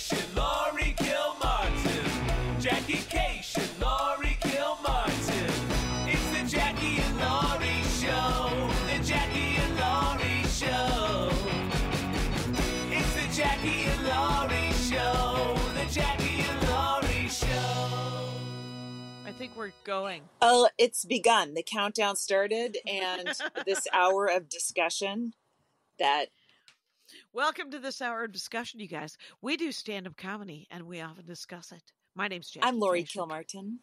Kashian, Laurie Kilmartin. Jackie Kashian, Laurie Kilmartin. It's the Jackie and Laurie Show. The Jackie and Laurie Show. It's the Jackie and Laurie Show. The Jackie and Laurie Show. I think we're going. Oh, it's begun. The countdown started, and this hour of discussion that Welcome to this hour of discussion, you guys. We do stand up comedy and we often discuss it. My name's Jackie. I'm Laurie Kashian. Kilmartin.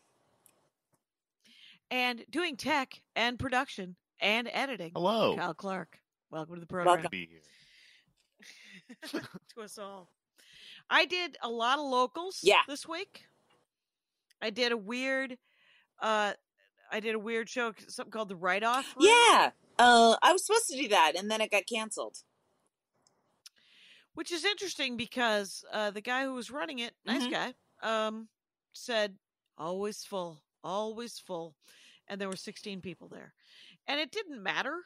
And doing tech and production and editing. Hello. Kyle Clark. Welcome to the program. Welcome. Be here. to us all. I did a lot of locals Yeah. this week. I did a weird uh I did a weird show something called the write off. Yeah, uh, I was supposed to do that, and then it got canceled. Which is interesting because uh the guy who was running it, nice Mhm. guy, um said always full, always full. And there were 16 people there. And it didn't matter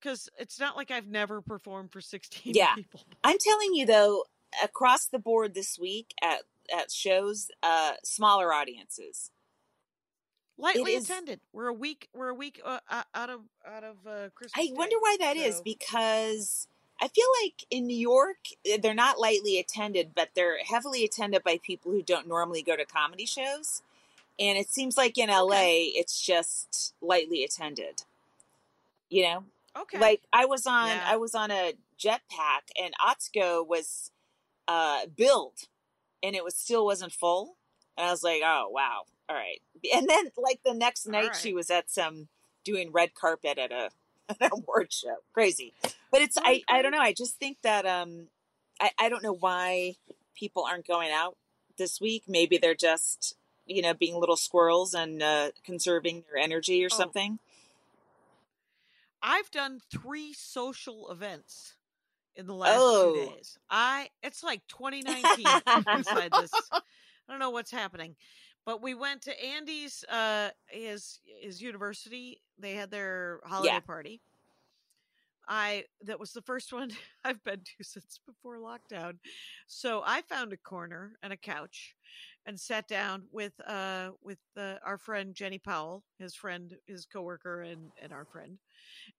cuz it's not like I've never performed for 16 Yeah. people. I'm telling you though, across the board this week at at shows, uh, smaller audiences. Lightly is- attended. We're a week we're a week uh, out of out of uh Christmas. I Day. wonder why that is So- because I feel like in New York eh, they're not lightly attended, but they're heavily attended by people who don't normally go to comedy shows. And it seems like in LA it's just lightly attended. You know? Okay. Like I was on Yeah. I was on a jetpack and Atsuko was uh billed and it was still wasn't full. And I was like, oh wow, all right. And then like the next night right. she was at some doing red carpet at a an award show. Crazy. But it's I, I don't know, I just think that um I, I don't know why people aren't going out this week. Maybe they're just, you know, being little squirrels and uh conserving their energy or Oh. something. I've done three social events in the last Oh. two days. I it's like 2019 inside this. I don't know what's happening, but we went to Andy's uh his his university. They had their holiday Yeah. party. I that was the first one I've been to since before lockdown. So I found a corner and a couch and sat down with uh with uh, our friend Jenny Powell, his friend, his coworker and and our friend.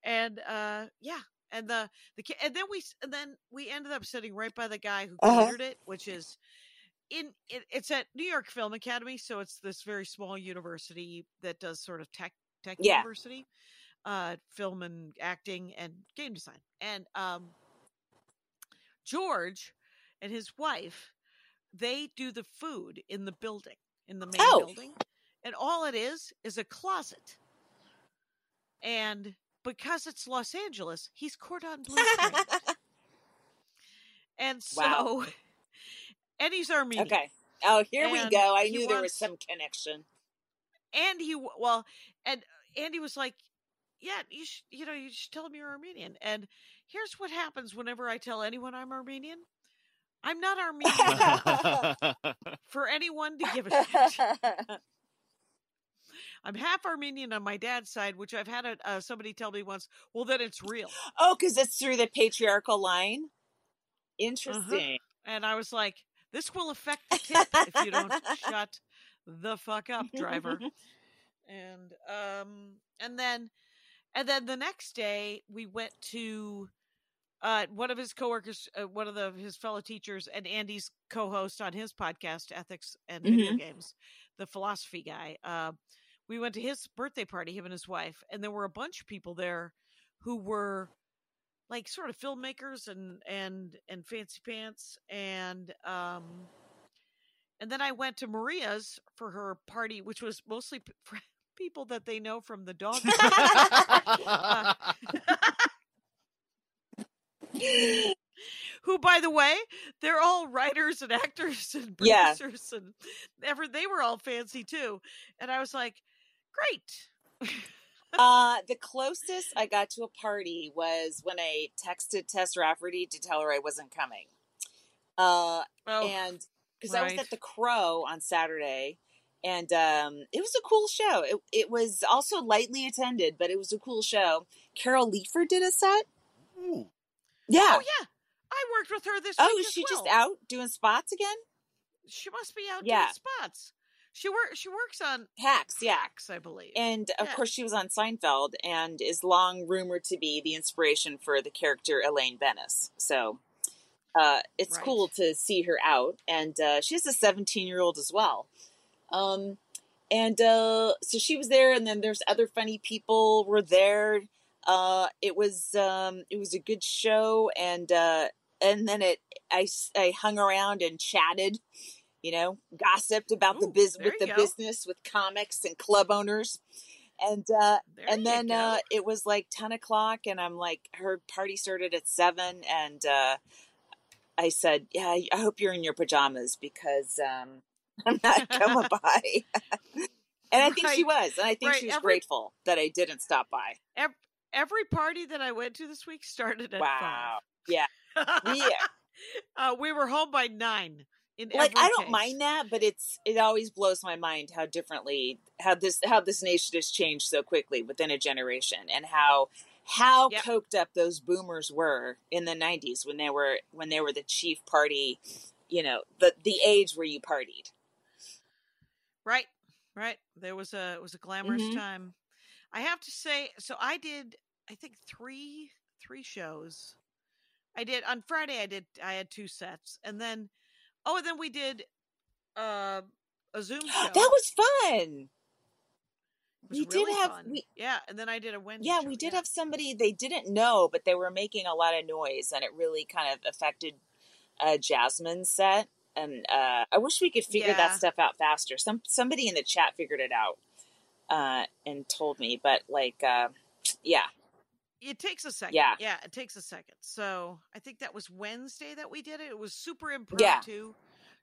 And uh yeah, and the the and then we s- and then we ended up sitting right by the guy who Uh-huh. catered it, which is in it, it's at New York Film Academy, so it's this very small university that does sort of tech tech Yeah. university, uh, film and acting and game design. And um, George and his wife, they do the food in the building in the main Oh. building, and all it is is a closet. And because it's Los Angeles, he's cordon bleu. And so, Wow. And he's Armenian. Okay. Oh, here we go. I he knew there was some connection. And he, well, and Andy was like, yeah, you should, you know, you should tell him you're Armenian. And here's what happens whenever I tell anyone I'm Armenian. I'm not Armenian for anyone to give a shit. I'm half Armenian on my dad's side, which I've had a, uh, somebody tell me once. Well, then it's real. oh, because it's through the patriarchal line. Interesting. And I was like, this will affect the tip if you don't shut the fuck up, driver. and um and then and then the next day we went to uh one of his coworkers uh, one of the his fellow teachers and Andy's co-host on his podcast Ethics and Video Games the philosophy guy uh we went to his birthday party him and his wife and there were a bunch of people there who were like sort of filmmakers and and and fancy pants and um and then I went to Maria's for her party, which was mostly p- people that they know from the dog. Uh, who, by the way, they're all writers and actors and Yeah. producers and ever they were all fancy too. And I was like, great. Uh, the closest I got to a party was when I texted Tess Rafferty to tell her I wasn't coming. Uh, Oh, and because I was at the Crow on Saturday, and um, it was a cool show. It, it was also lightly attended, but it was a cool show. Carol Leifer did a set. Ooh. Yeah. oh yeah, I worked with her this Oh, week. is as she just out doing spots again? She must be out Yeah. doing spots. She work. She works on Hacks, yeah. Hacks, I believe. And of Yeah. course, she was on Seinfeld and is long rumored to be the inspiration for the character Elaine Benes. So uh, it's Right. cool to see her out. And uh, she's a 17 year old as well. Um, and uh, so she was there, and then there's other funny people were there. Uh, it was um, it was a good show, and uh, and then it I, I hung around and chatted, you know, gossiped about the biz with the go. business with comics and club owners, and uh, There and then uh, it was like ten o'clock, and I'm like, her party started at seven, and uh, I said, yeah, I- hope you're in your pajamas because um, I'm not coming by. and I think she was, and I think Right. she was Every- grateful that I didn't stop by. Ev- every party that I went to this week started at Wow. five. Yeah. Yeah. uh, we were home by nine. In like I don't case. mind that, but it's it always blows my mind how differently how this how this nation has changed so quickly within a generation, and how how Yep. coked up those boomers were in the '90s when they were when they were the chief party, you know, the the age where you partied. Right, right. There was a it was a glamorous Mhm. time. I have to say, so I did. I think three three shows. I did on Friday. I did. I had two sets, and then oh, and then we did uh, a Zoom show. that was fun. Was we did have- we- yeah, and then I did a Wednesday. Yeah, show, we did yeah. have somebody they didn't know, but they were making a lot of noise, and it really kind of affected uh, Jasmine's set. And uh, I wish we could figure Yeah. that stuff out faster. Some somebody in the chat figured it out uh, and told me, but like, uh, yeah, It takes a second. Yeah. yeah, it takes a second. So I think that was Wednesday that we did it. It was super Yeah. impromptu.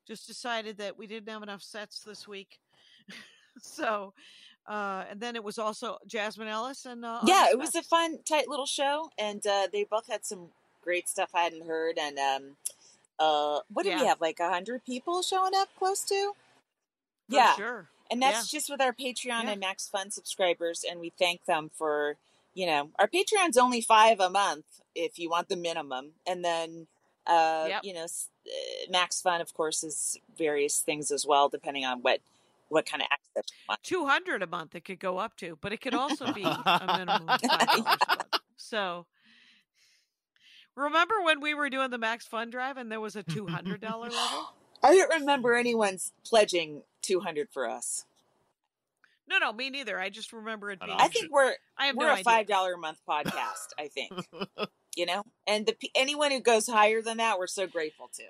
Just decided that we didn't have enough sets this week, so uh, and then it was also Jasmine Ellis and uh, yeah, it was a fun, tight little show, and uh, they both had some great stuff I hadn't heard. And um, uh, what did we have? Like a hundred people showing up, close to. For yeah, sure. And that's just with our Patreon Yeah. and Max Fun subscribers, and we thank them for, you know, our Patreon's only five a month if you want the minimum, and then, uh, Yep. you know, uh, Max Fun, of course, is various things as well, depending on what what kind of access you want. Two hundred a month it could go up to, but it could also be a minimum of five dollars a. So remember when we were doing the Max Fun Drive and there was a two hundred dollar level? I don't remember anyone's pledging two hundred for us. No, no, me neither. I just remember it being. I think we're I have we're no a five dollar a month podcast. I think you know, and the pe- anyone who goes higher than that, we're so grateful to.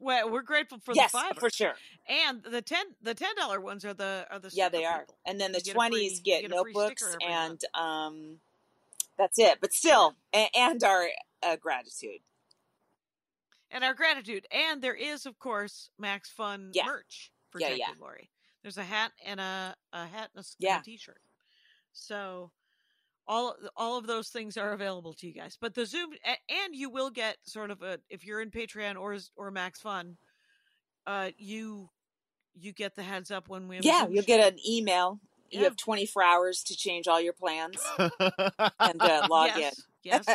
Well, we're grateful for yes, the five for sure. and the ten the ten dollar ones are the are the Yeah, they are. people. And then the You get twenties get, get a free sticker notebooks and month. um, that's it. But still, and, and our uh, gratitude. and our gratitude. And there is, of course, Max Fun Yeah. merch for Yeah, Jackie yeah. Laurie. There's a hat and a a hat and a, s- and a t-shirt. So all all of those things are available to you guys. But the Zoom and you will get sort of a if you're in Patreon or or Max Fun, uh, you you get the heads up when we Yeah, you'll show. get an email. You have twenty four hours to change all your plans and uh, log yes, in. Yes.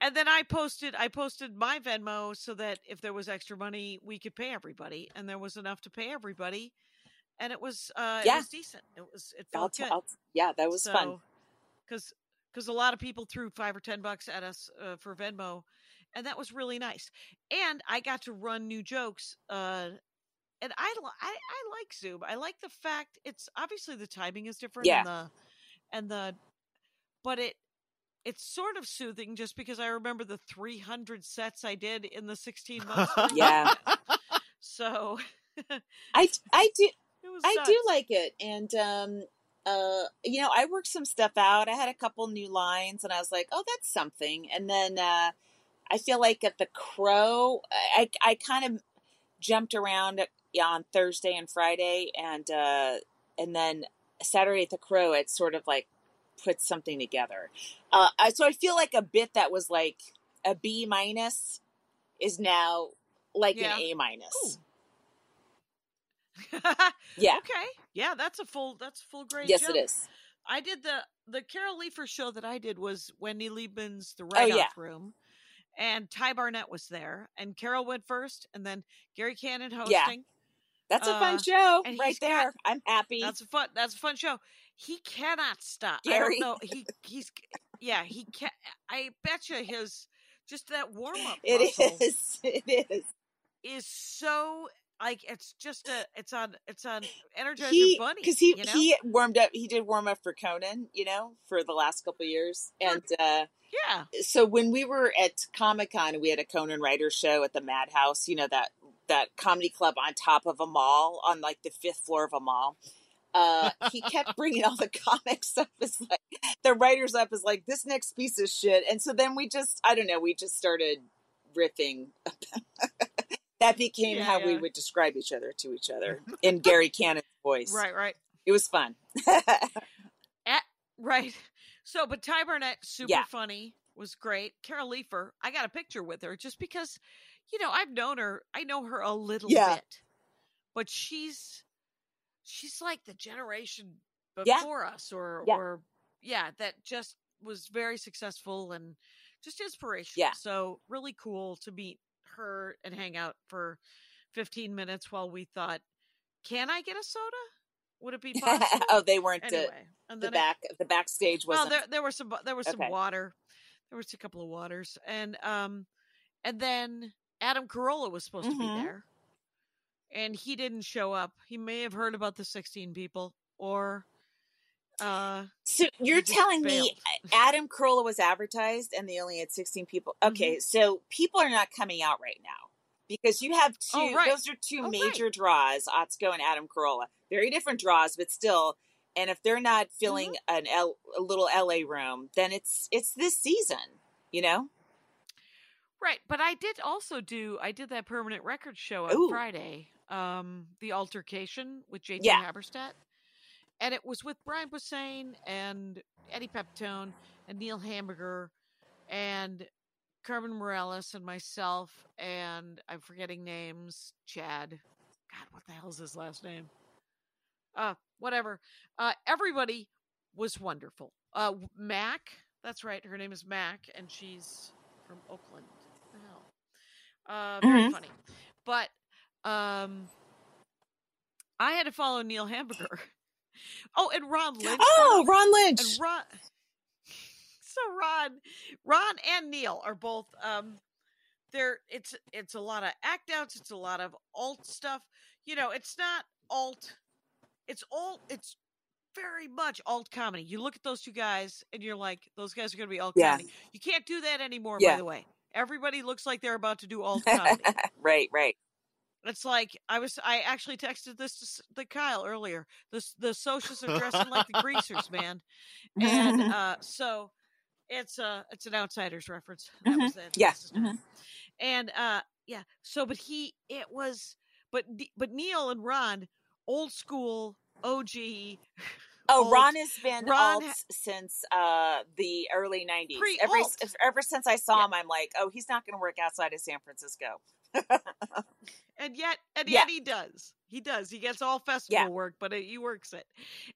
And then I posted I posted my Venmo so that if there was extra money we could pay everybody and there was enough to pay everybody and it was uh Yeah. it was decent. It was it I'll felt good. I'll- yeah, that was fun. Cuz cuz a lot of people threw 5 or 10 bucks at us uh, for Venmo and that was really nice. And I got to run new jokes uh and I, I I like Zoom. I like the fact it's obviously the timing is different Yeah. and the and the but it it's sort of soothing just because I remember the 300 sets I did in the 16 months. Yeah. So I I do it was I do like it, and um, uh, you know, I worked some stuff out. I had a couple new lines, and I was like, "Oh, that's something." And then uh, I feel like at the Crow, I I kind of jumped around on Thursday and Friday, and uh, and then Saturday at the Crow, it sort of like put something together. Uh, I- so I feel like a bit that was like a B minus is now like Yeah. an A minus. Yeah. Okay. Yeah, that's a full that's a full grade Yes, jump. it is. I did the the Carol Leifer show that I did was Wendy Liebman's The Oh, Write Off yeah. Room, and Ty Barnett was there, and Carol went first, and then Gary Cannon hosting. Yeah. That's a fun Uh, show right he's got- there. I'm happy. That's a fun. That's a fun show. He cannot stop. I don't know. He he's yeah. He can. I bet you his just that warm up It is. It is. is so like it's just a it's on it's on Energizer He Bunny because he you know? he warmed up. He did warm up for Conan, you know, for the last couple of years, and uh yeah so when we were at Comic Con, we had a Conan writer show at the Madhouse. You know that that comedy club on top of a mall on like the fifth floor of a mall. Uh, he kept bringing all the comics up as like the writers up as like this next piece of shit, and so then we just I don't know we just started riffing. that became Yeah, how we would describe each other to each other in Gary Cannon's voice. right right It was fun. right. So, but Ty Barnett super Yeah. funny was great. Carol Leifer, I got a picture with her just because you know I've known her. I know her a little Yeah. bit, but she's she's like the generation Yeah. before us, or Yeah. or yeah, that just was very successful and just inspirational. Yeah. So really cool to meet her and hang out for 15 minutes while we thought, can I get a soda? Would it be possible? oh, they weren't the, anyway, and the then I- back. the backstage wasn't. there there was some there was some Okay. water, there was a couple of waters, and um, and then Adam Carolla was supposed to Mhm. be there, and he didn't show up. He may have heard about the sixteen people, or uh, So you're telling me. Adam Carolla was advertised and they only had 16 people? Mm-hmm. Okay, so people are not coming out right now because you have two. Oh, right. Those are two Oh, right. major draws, Atsuko and Adam Carolla. Very different draws, but still. And if they're not filling Mm-hmm. an L, a little LA room, then it's it's this season. You know? Right. But I did also do I did that permanent record show on Ooh. Friday, um, the altercation with JT Yeah. Habersaat, and it was with Brian Posehn and Eddie Pepitone and Neil Hamburger and Carmen Morales and myself and I'm forgetting names. Chad. God, what the hell's his last name? Uh, whatever. Uh, everybody was wonderful. Uh, Mac, that's right. Her name is Mac, and she's from Oakland. What the hell? Uh, very Mhm. funny. But um, I had to follow Neil Hamburger. Oh, and Ron Lynch. Oh, Ron Lynch. and Ron. So Ron, Ron and Neil are both. Um, they're it's it's a lot of act outs. It's a lot of alt stuff. You know, it's not alt. It's alt. It's very much alt comedy. You look at those two guys, and you're like, those guys are going to be alt Yeah. comedy. You can't do that anymore. Yeah. By the way, everybody looks like they're about to do alt comedy. right, right. It's like I was. I actually texted this to, Kyle earlier. The the socials are dressing like the greasers, man, and uh, so it's a it's an outsiders reference. That Mhm. was it. Yeah. Not- and uh, yeah. So, but he it was, but but Neil and Ron, old school OG. Oh, Ron has been Ron alt ha- since uh, the early '90s. Pre-alt. Ever, ever since I saw Yeah. him, I'm like, oh, he's not going to work outside of San Francisco. and yet and Yeah. yet he does he does he gets all festival Yeah. work but he works it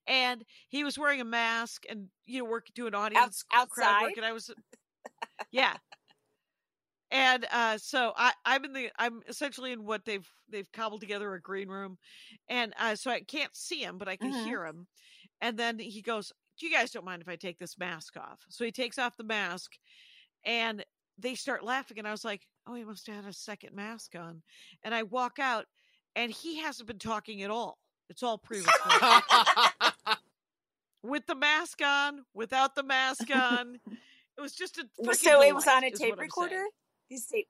and he was wearing a mask and you know working to an audience crowd outside? work and i was yeah and uh so i i'm in the i'm essentially in what they've they've cobbled together a green room and uh so i can't see him but i can Mhm. hear him and then he goes do you guys don't mind if i take this mask off? So he takes off the mask and they start laughing and i was like oh he must have had a second mask on. And i walk out and he hasn't been talking at all. It's all pre-recorded. With the mask on without the mask on. It was just a so it was on a tape recorder. He's tape.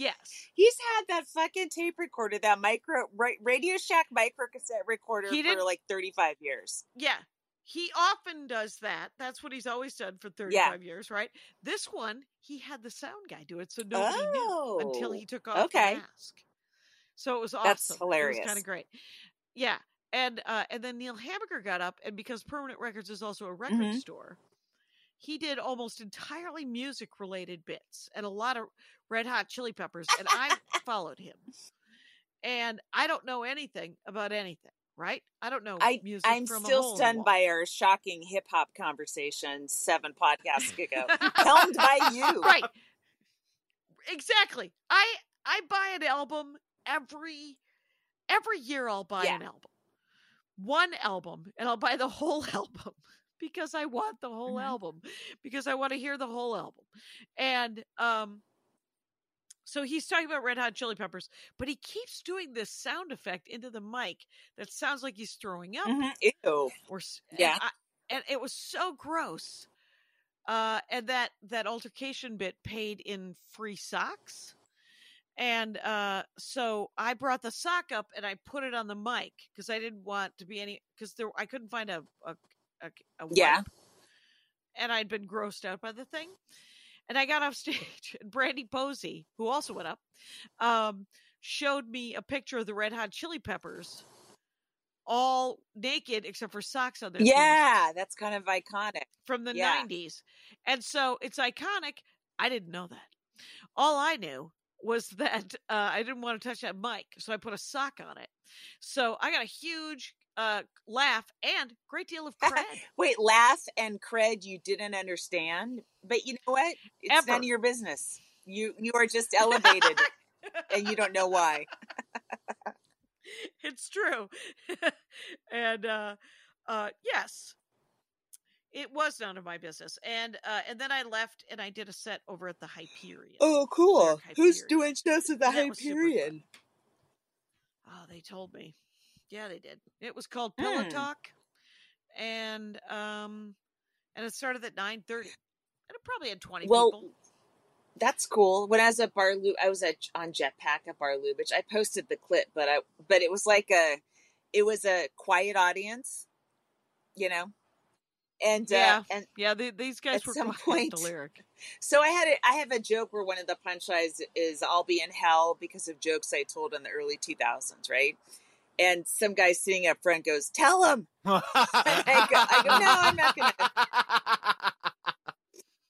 Yes He's had that fucking tape recorder, that micro Radio Shack micro cassette recorder He for like 35 years. Yeah. He often does that. That's what he's always done for 35 years, right? This one, he had the sound guy do it, so nobody knew until Oh, he took off okay. the mask. So it was awesome. That's It was hilarious. kind of great. Yeah. And uh, and then Neil Hamburger got up, and because Permanent Records is also a record Mhm. store, he did almost entirely music related bits and a lot of Red Hot Chili Peppers, and I followed him. And I don't know anything about anything, right? I don't know I, music. I'm from a still stunned by our shocking hip hop conversation seven podcasts ago, helmed by you. right exactly. I I buy an album every every year. I'll buy Yeah. an album, one album, and I'll buy the whole album because I want the whole Mhm. album because I want to hear the whole album. And um, so he's talking about Red Hot Chili Peppers, but he keeps doing this sound effect into the mic that sounds like he's throwing up Mhm. Ew. or and Yeah. I- and it was so gross. Uh, and that that altercation bit paid in free socks, and uh, so I brought the sock up and I put it on the mic because I didn't want to be any because there I couldn't find a a, a, a Yeah. and I'd been grossed out by the thing. And I got off stage, and Brian Posehn, who also went up, um, showed me a picture of the Red Hot Chili Peppers, all naked except for socks on their feet Yeah, that's kind of iconic. from the Yeah. 90s. And so it's iconic. I didn't know that. All I knew was that uh, I didn't want to touch that mic, so I put a sock on it. So I got a huge uh, laugh and great deal of cred. Wait, laugh and cred you didn't understand, but you know what? It's Ever. none of your business. You you are just elevated, and you don't know why. it's true. and uh uh yes. It was none of my business. And uh and then I left and I did a set over at the Hyperion. Oh, cool. Hyperion. doing shows at the And that was super fun. Hyperion? Oh, they told me. Yeah, they did. It was called Pillow Hmm. Talk. And um and it started at nine thirty. And it probably had twenty Well, people. That's cool. When I was at Bar Lou, I was at on Jetpack at Bar Lubitsch. I posted the clip, but I but it was like a it was a quiet audience, you know. And Yeah. uh, and Yeah, the, these guys at were some quiet, the point- lyric. so I had a, I have a joke where one of the punchlines is "I'll be in hell" because of jokes I told in the early two thousands, right? And some guy sitting up front goes, "Tell him." I go, I go, no, I'm not gonna.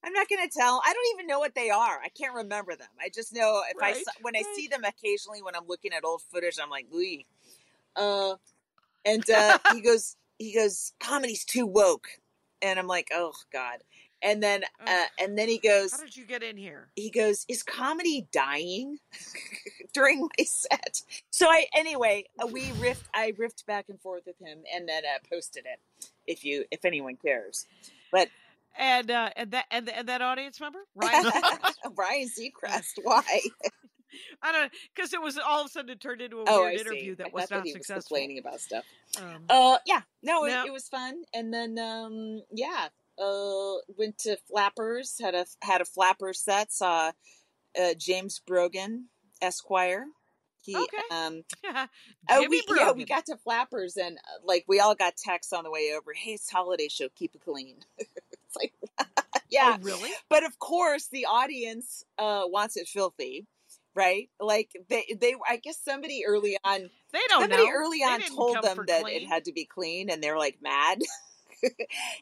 I'm not gonna tell. I don't even know what they are. I can't remember them. I just know if I Right, saw, when I see them occasionally when I'm looking at old footage, I'm like, "Ooh." Uh, and uh, he goes, he goes, "Comedy's too woke," and I'm like, "Oh God." And then, uh, and then he goes, How did you get in here? he goes, "Is comedy dying?" during my set. So I anyway, uh, we riffed. I riffed back and forth with him, and then uh, posted it. If you, if anyone cares, but And uh, and that and, and that audience member, Ryan. Seacrest? Ryan Seacrest, why? I don't because it was all of a sudden it turned into a Oh, weird I interview see. that I was not was successful. complaining about stuff. Um, Uh, yeah, no, No. It, it was fun, and then um, yeah, uh, went to Flappers, had a had a Flapper set, saw uh, James Brogan, Esquire. He Okay. um yeah, Oh, we, yeah, we got to Flappers and uh, like we all got texts on the way over. Hey, it's holiday show. Keep it clean. it's like, yeah, Oh, really? but of course the audience uh, wants it filthy, right? Like they, they, I guess somebody early on, They don't somebody know. early on told them that clean. it had to be clean, and they're like mad.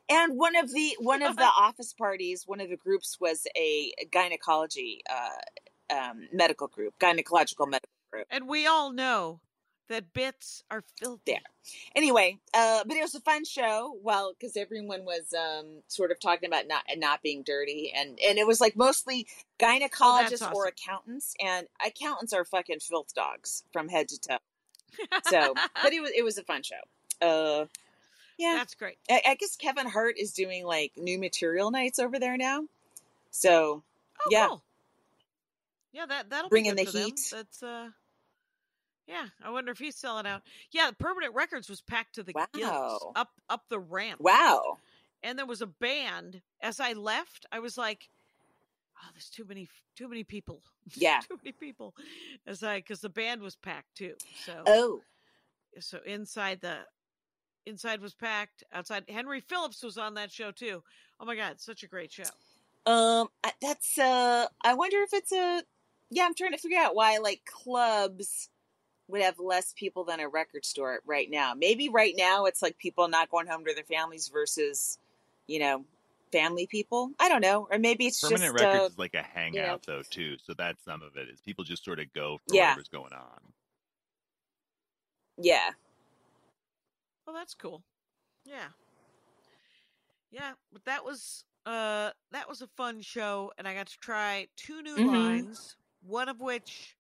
And one of the one of the office parties, one of the groups was a gynecology uh, um, medical group, gynecological medical group. And we all know that bits are filthy. There. anyway, uh, but it was a fun show. Well, because everyone was um, sort of talking about not not being dirty, and and it was like mostly gynecologists or awesome. accountants, and accountants are fucking filth dogs from head to toe. So, but it was it was a fun show. Uh, yeah, That's great. I, I guess Kevin Hart is doing like new material nights over there now. So Oh, Yeah. cool. Yeah, that that'll Bring be in the for them. heat. That's uh, yeah. I wonder if he's selling out. Yeah, Permanent Records was packed to the gills up up the ramp. wow, and there was a band. As I left, I was like, "Oh, there's too many, too many people, yeah. too many people." As I, because the band was packed too. So, Oh, so inside the, inside was packed. Outside, Henry Phillips was on that show too. Oh my god, such a great show. Um, that's uh, I wonder if it's a. Yeah, I'm trying to figure out why like clubs would have less people than a record store right now. Maybe right now it's like people not going home to their families versus, you know, family people. I don't know, or maybe it's Permanent just Records uh, is like a hangout though too, so that's some of it. Is people just sort of go for Yeah. whatever's going on. yeah. Well, that's cool. Yeah. Yeah, but that was uh that was a fun show and I got to try two new Mhm. lines one of which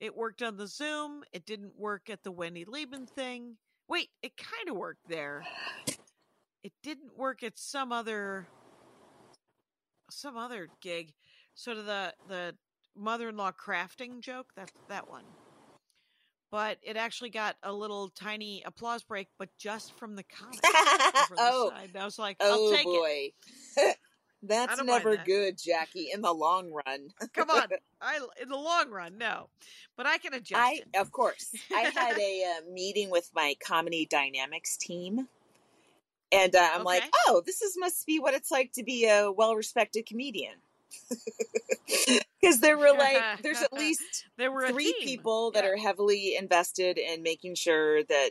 it worked on the Zoom. It didn't work at the Wendy Liebman thing. Wait, it kind of worked there. It didn't work at some other some other gig. Sort of the the mother-in-law crafting joke. That that one. But it actually got a little tiny applause break, but just from the comic. over the oh, side. I was like, I'll oh take it. boy. That's never that. good, Jackie, in the long run. Come on, I in the long run, no, but I can adjust. I, it. of course, I had a uh, meeting with my comedy dynamics team, and uh, I'm like, "Oh, this is must be what it's like to be a well-respected comedian." Because there were like, there's at least there were three people that Yeah. are heavily invested in making sure that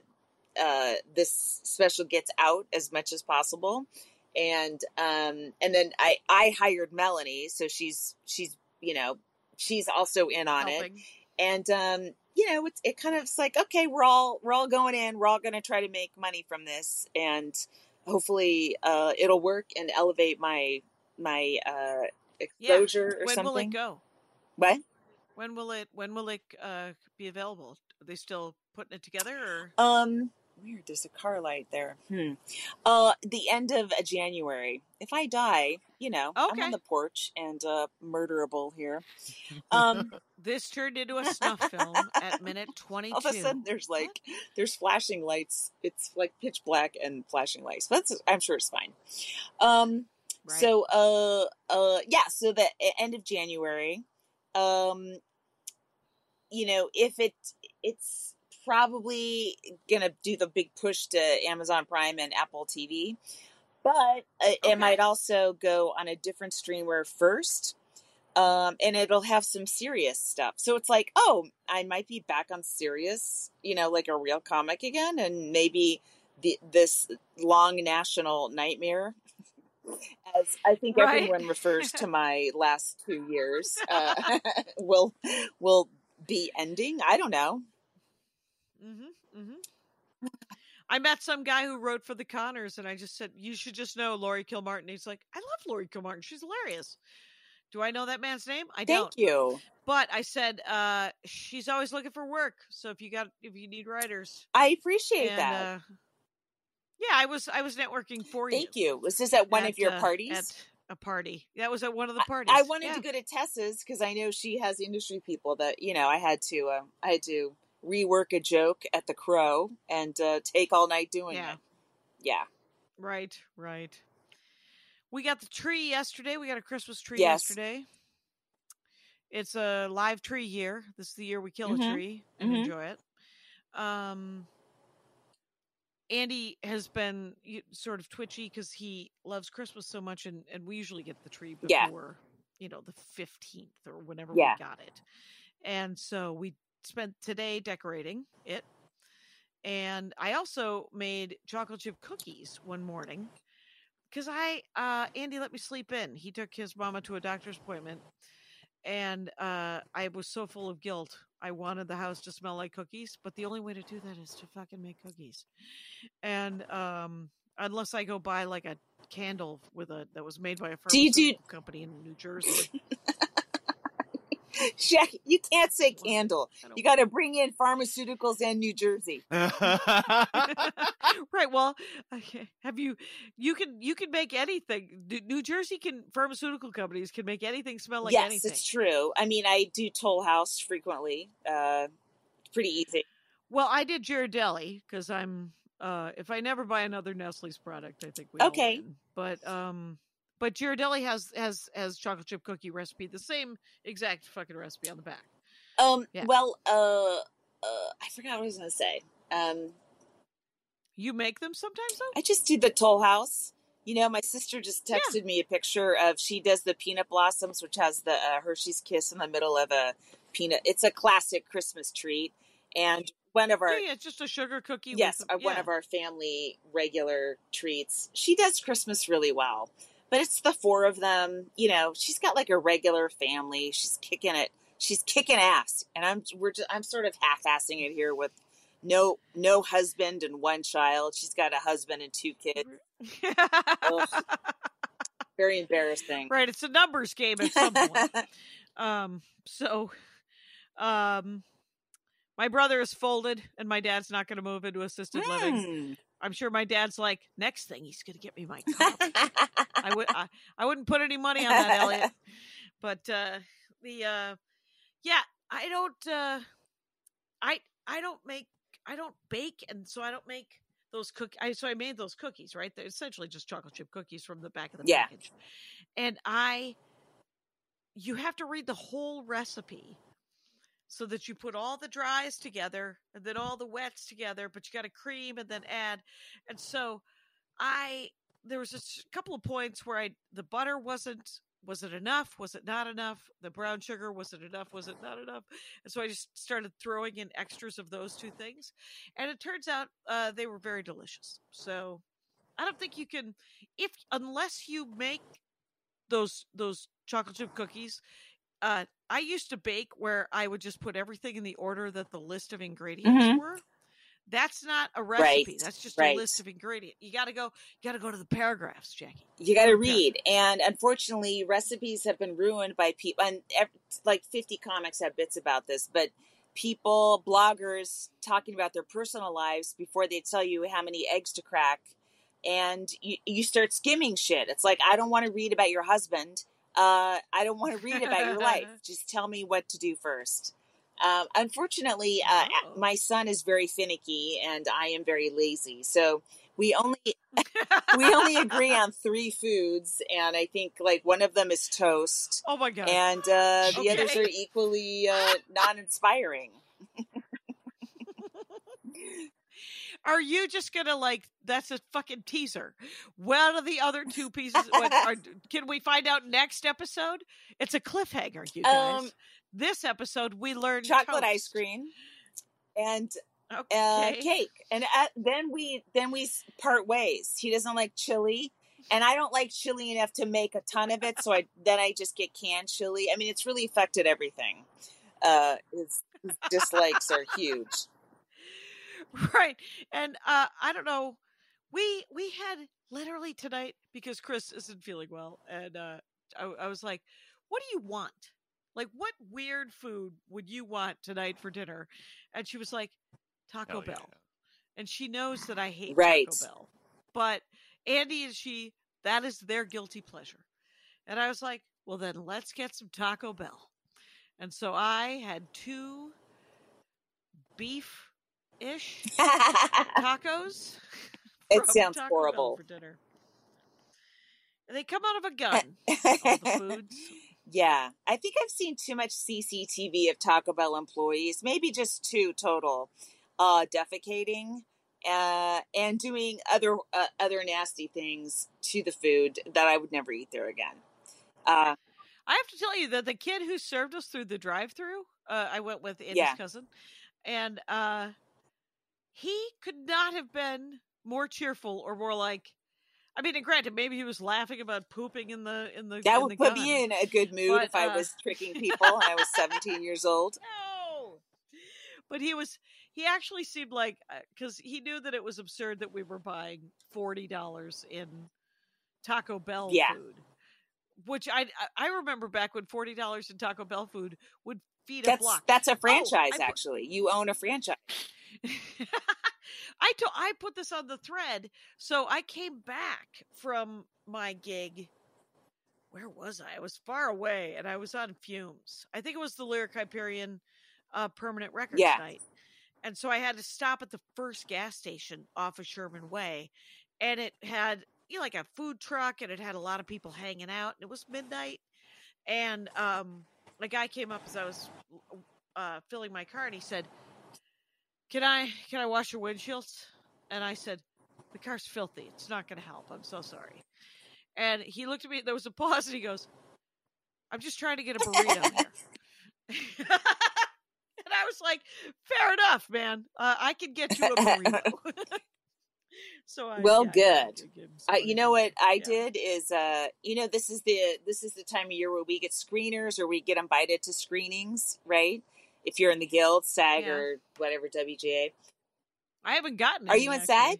uh, this special gets out as much as possible. And um, and then I I hired Melanie, so she's she's you know she's also in on it and um you know it's it kind of it's like okay we're all we're all going in we're all going to try to make money from this and hopefully uh it'll work and elevate my my uh exposure or When something will it go? what? When will it? When will it uh, be available? Are they still putting it together, or? Um weird there's a car light there? Hmm. Uh the end of january. If i die you know i'm on the porch and uh murderable here. Um this turned into a snuff film at minute twenty-two? all of a sudden there's like there's flashing lights. It's like pitch black and flashing lights. But that's i'm sure it's fine. Um Right. so uh uh yeah so the end of january um you know if it it's probably gonna do the big push to amazon prime and apple tv but uh, Okay. it might also go on a different streamer first um, and it'll have some serious stuff. So it's like, oh, I might be back on serious, you know, like a real comic again, and maybe the, this long national nightmare, as I think Right. everyone refers to my last two years, uh, will will be ending. I don't know. Mm-hmm. Mm-hmm. I met some guy who wrote for the Conners, and I just said, "You should just know Laurie Kilmartin." He's like, "I love Laurie Kilmartin. She's hilarious." Do I know that man's name? I Thank don't. Thank you. But I said, uh, "She's always looking for work. So if you got, if you need writers, I appreciate and, that. Uh, yeah, I was, I was networking for you. Thank you. Was this at one at, of your uh, parties? At a party. That was at one of the parties. I wanted Yeah. to go to Tessa's because I know she has industry people that you know. I had to, uh, I had to rework a joke at the Crow and uh, take all night doing Yeah. it. Yeah, Right, right. We got the tree yesterday. We got a Christmas tree Yes. yesterday. It's a live tree year. This is the year we kill Mhm. a tree and Mhm. enjoy it. Um, Andy has been sort of twitchy because he loves Christmas so much, and, and we usually get the tree Yeah. before, you know, the 15th or whenever Yeah. we got it. And so we spent today decorating it. And I also made chocolate chip cookies one morning because I, uh, Andy let me sleep in. He took his mama to a doctor's appointment. And uh, I was so full of guilt. I wanted the house to smell like cookies, but the only way to do that is to fucking make cookies. And um, unless I go buy like a candle with a that was made by a Do you do- company in New Jersey. Jack, you can't say candle. You got to bring in pharmaceuticals and New Jersey. right. Well, okay, have you? You can you can make anything. New- New Jersey can pharmaceutical companies can make anything smell like yes, anything. it's true. I mean, I do Toll House frequently. Uh, pretty easy. Well, I did Ghirardelli because I'm. Uh, if I never buy another Nestle's product, I think we Okay. win. But um, but Ghirardelli has has has chocolate chip cookie recipe, the same exact fucking recipe on the back. Um, Yeah. well, uh, uh, I forgot what I was going to say. Um, You make them sometimes though. I just did the Toll House. You know, my sister just Yeah. texted me a picture of she does the peanut blossoms, which has the uh, Hershey's Kiss in the middle of a peanut. It's a classic Christmas treat, and one of our yeah, yeah, it's just a sugar cookie. yes, uh, a, one of our family regular treats. She does Christmas really well, but it's the four of them. You know, she's got like a regular family. She's kicking it. She's kicking ass, and I'm we're just, I'm sort of half-assing it here with no no husband and one child. She's got a husband and two kids. Very embarrassing. right, it's a numbers game at some point. Um, so, um, my brother is folded, and my dad's not going to move into assisted living. I'm sure my dad's like, next thing he's going to get me my cup. I would, I, I wouldn't put any money on that, Elliot. But uh, the, uh, yeah, I don't, uh, I, I don't make, I don't bake, and so I don't make those cook. I so I made those cookies, right? They're essentially just chocolate chip cookies from the back of the Yeah. package, and I, you have to read the whole recipe so that you put all the dries together and then all the wets together, but you got to cream and then add. And so I there was a couple of points where I the butter wasn't was it enough? Was it not enough? The brown sugar was it enough? Was it not enough? And so I just started throwing in extras of those two things, and it turns out uh, they were very delicious. So I don't think you can if unless you make those those chocolate chip cookies. Uh, I used to bake where I would just put everything in the order that the list of ingredients Mhm. were. That's not a recipe. Right, That's just right. a list of ingredients. You got to go. You got to go to the paragraphs, Jackie. you got to Yeah. read and unfortunately recipes have been ruined by people and like 50 comics have bits about this but people bloggers talking about their personal lives before they tell you how many eggs to crack and you, you start skimming shit it's like i don't want to read about your husband uh, i don't want to read about your life just tell me what to do first um, unfortunately uh, Oh. my son is very finicky and i am very lazy so we only we only agree on three foods, and I think like one of them is toast, oh my god! and uh, the others are equally uh, non-inspiring. Are you just gonna like? That's a fucking teaser. What are the other two pieces? What, are, can we find out next episode? It's a cliffhanger, you guys. Um, this episode we learned Chocolate toast. ice cream and uh, cake, and uh, then we then we part ways. He doesn't like chili. And I don't like chili enough to make a ton of it, so I then I just get canned chili. I mean, it's really affected everything. Uh, his, his dislikes are huge. right and uh i don't know we we had literally tonight because chris isn't feeling well and uh I, I was like what do you want? Like what weird food would you want tonight for dinner? And she was like taco Hell yeah. bell. And she knows that i hate Right. taco bell but andy and she that is their guilty pleasure. And i was like well then let's get some taco bell. And so i had two beef ish tacos. It sounds Taco horrible. for dinner. And they come out of a gun. all the foods. Yeah, I think I've seen too much CCTV of Taco Bell employees, maybe just two total, uh, defecating uh, and doing other uh, other nasty things to the food that I would never eat there again. Uh, I have to tell you that the kid who served us through the drive-through, uh, I went with Andy's Yeah. cousin, and uh, he could not have been more cheerful or more like. I mean, and granted, maybe he was laughing about pooping in the in the. that in would the put gun. me in a good mood But, if I uh, was tricking people and I was 17 years old. No. But he was he actually seemed like because he knew that it was absurd that we were buying forty dollars in Taco Bell Yeah. food, which I I remember back when forty dollars in Taco Bell food would feed a That's block. that's a franchise. put- actually, you own a franchise. I to- I put this on the thread, so I came back from my gig. Where was I? I was far away, and I was on fumes. I think it was the Lyric Hyperion uh, permanent records Yeah. night, and so I had to stop at the first gas station off of Sherman Way, and it had you know, like a food truck, and it had a lot of people hanging out. And it was midnight, and um, a guy came up as I was uh, filling my car, and he said, "Can I can I wash your windshields?" And I said, "The car's filthy. It's not going to help. I'm so sorry." And he looked at me. There was a pause, and he goes, "I'm just trying to get a burrito here." and I was like, "Fair enough, man. Uh, I can get you a burrito." so I, Well, yeah, I- I good. gave him some Uh, you know what. I Yeah. did is, uh, you know, this is the this is the time of year where we get screeners or we get invited to screenings, right? If you're in the guild, SAG Yeah. or whatever WGA. I haven't gotten. Are any, you in actually. SAG?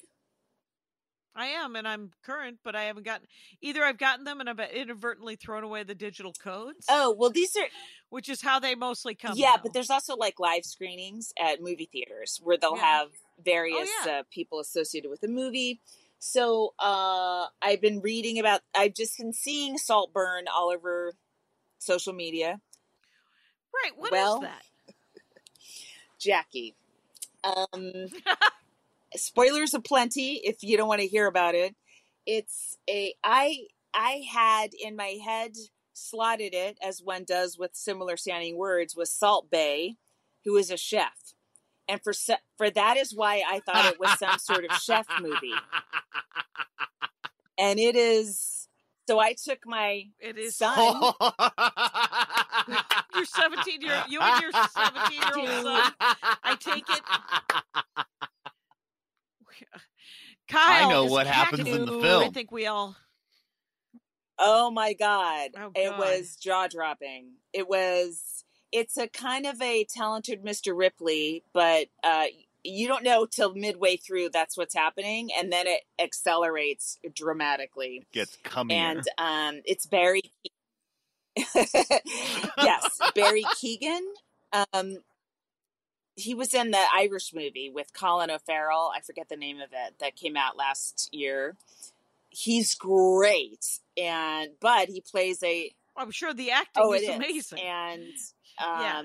I am, and I'm current, but I haven't gotten either. I've gotten them, and I've inadvertently thrown away the digital codes. Oh well, these are which is how they mostly come. yeah, now. but there's also like live screenings at movie theaters where they'll Yeah. have various yeah. uh, people associated with the movie. So uh, I've been reading about. I've just been seeing Saltburn all over social media. right. What is well, that? Jackie. Um, spoilers aplenty if you don't want to hear about it. It's a I I had in my head slotted it as one does with similar sounding words with Salt Bae, who is a chef. And for for that is why I thought it was some sort of chef movie. And it is so I took my It is son your 17 year you and your 17 year old son. I take it. Kyle, I know is what happens packing- in the film. I think we all. Oh my god. Oh, It was jaw dropping. It was it's a kind of a talented Mr. Ripley, but uh you don't know till midway through that's what's happening and then it accelerates dramatically. Gets coming And um it's Barry Yes, Barry Keoghan. Um he was in the Irish movie with Colin O'Farrell. I forget the name of it that came out last year. He's great, and but he plays a I'm sure the acting oh, is it is amazing. and Yeah.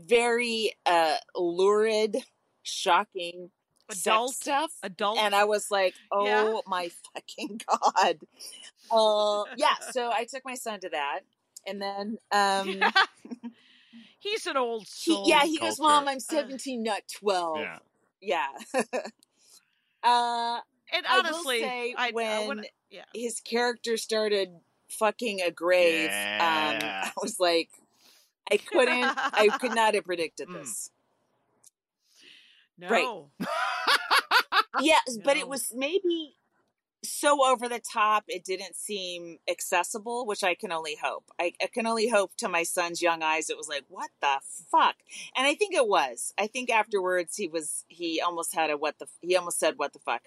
Very uh, lurid, shocking Adult, sex stuff. adult. And I was like, "Oh Yeah. my fucking god!" Uh, yeah. So I took my son to that, and then um, He's an old he, yeah, he goes, "Mom, I'm Uh, 17, not 12." yeah. Yeah. uh, and I will honestly, say I, I when wanna- yeah. his character started fucking a grave, um, I was like, I couldn't, I could not have predicted Mm. this. no. right. Yes, but it was maybe so over the top, it didn't seem accessible, which I can only hope. I, I can only hope to my son's young eyes, it was like, what the fuck? And I think it was. I think afterwards he was, he almost had a what the, he almost said, what the fuck.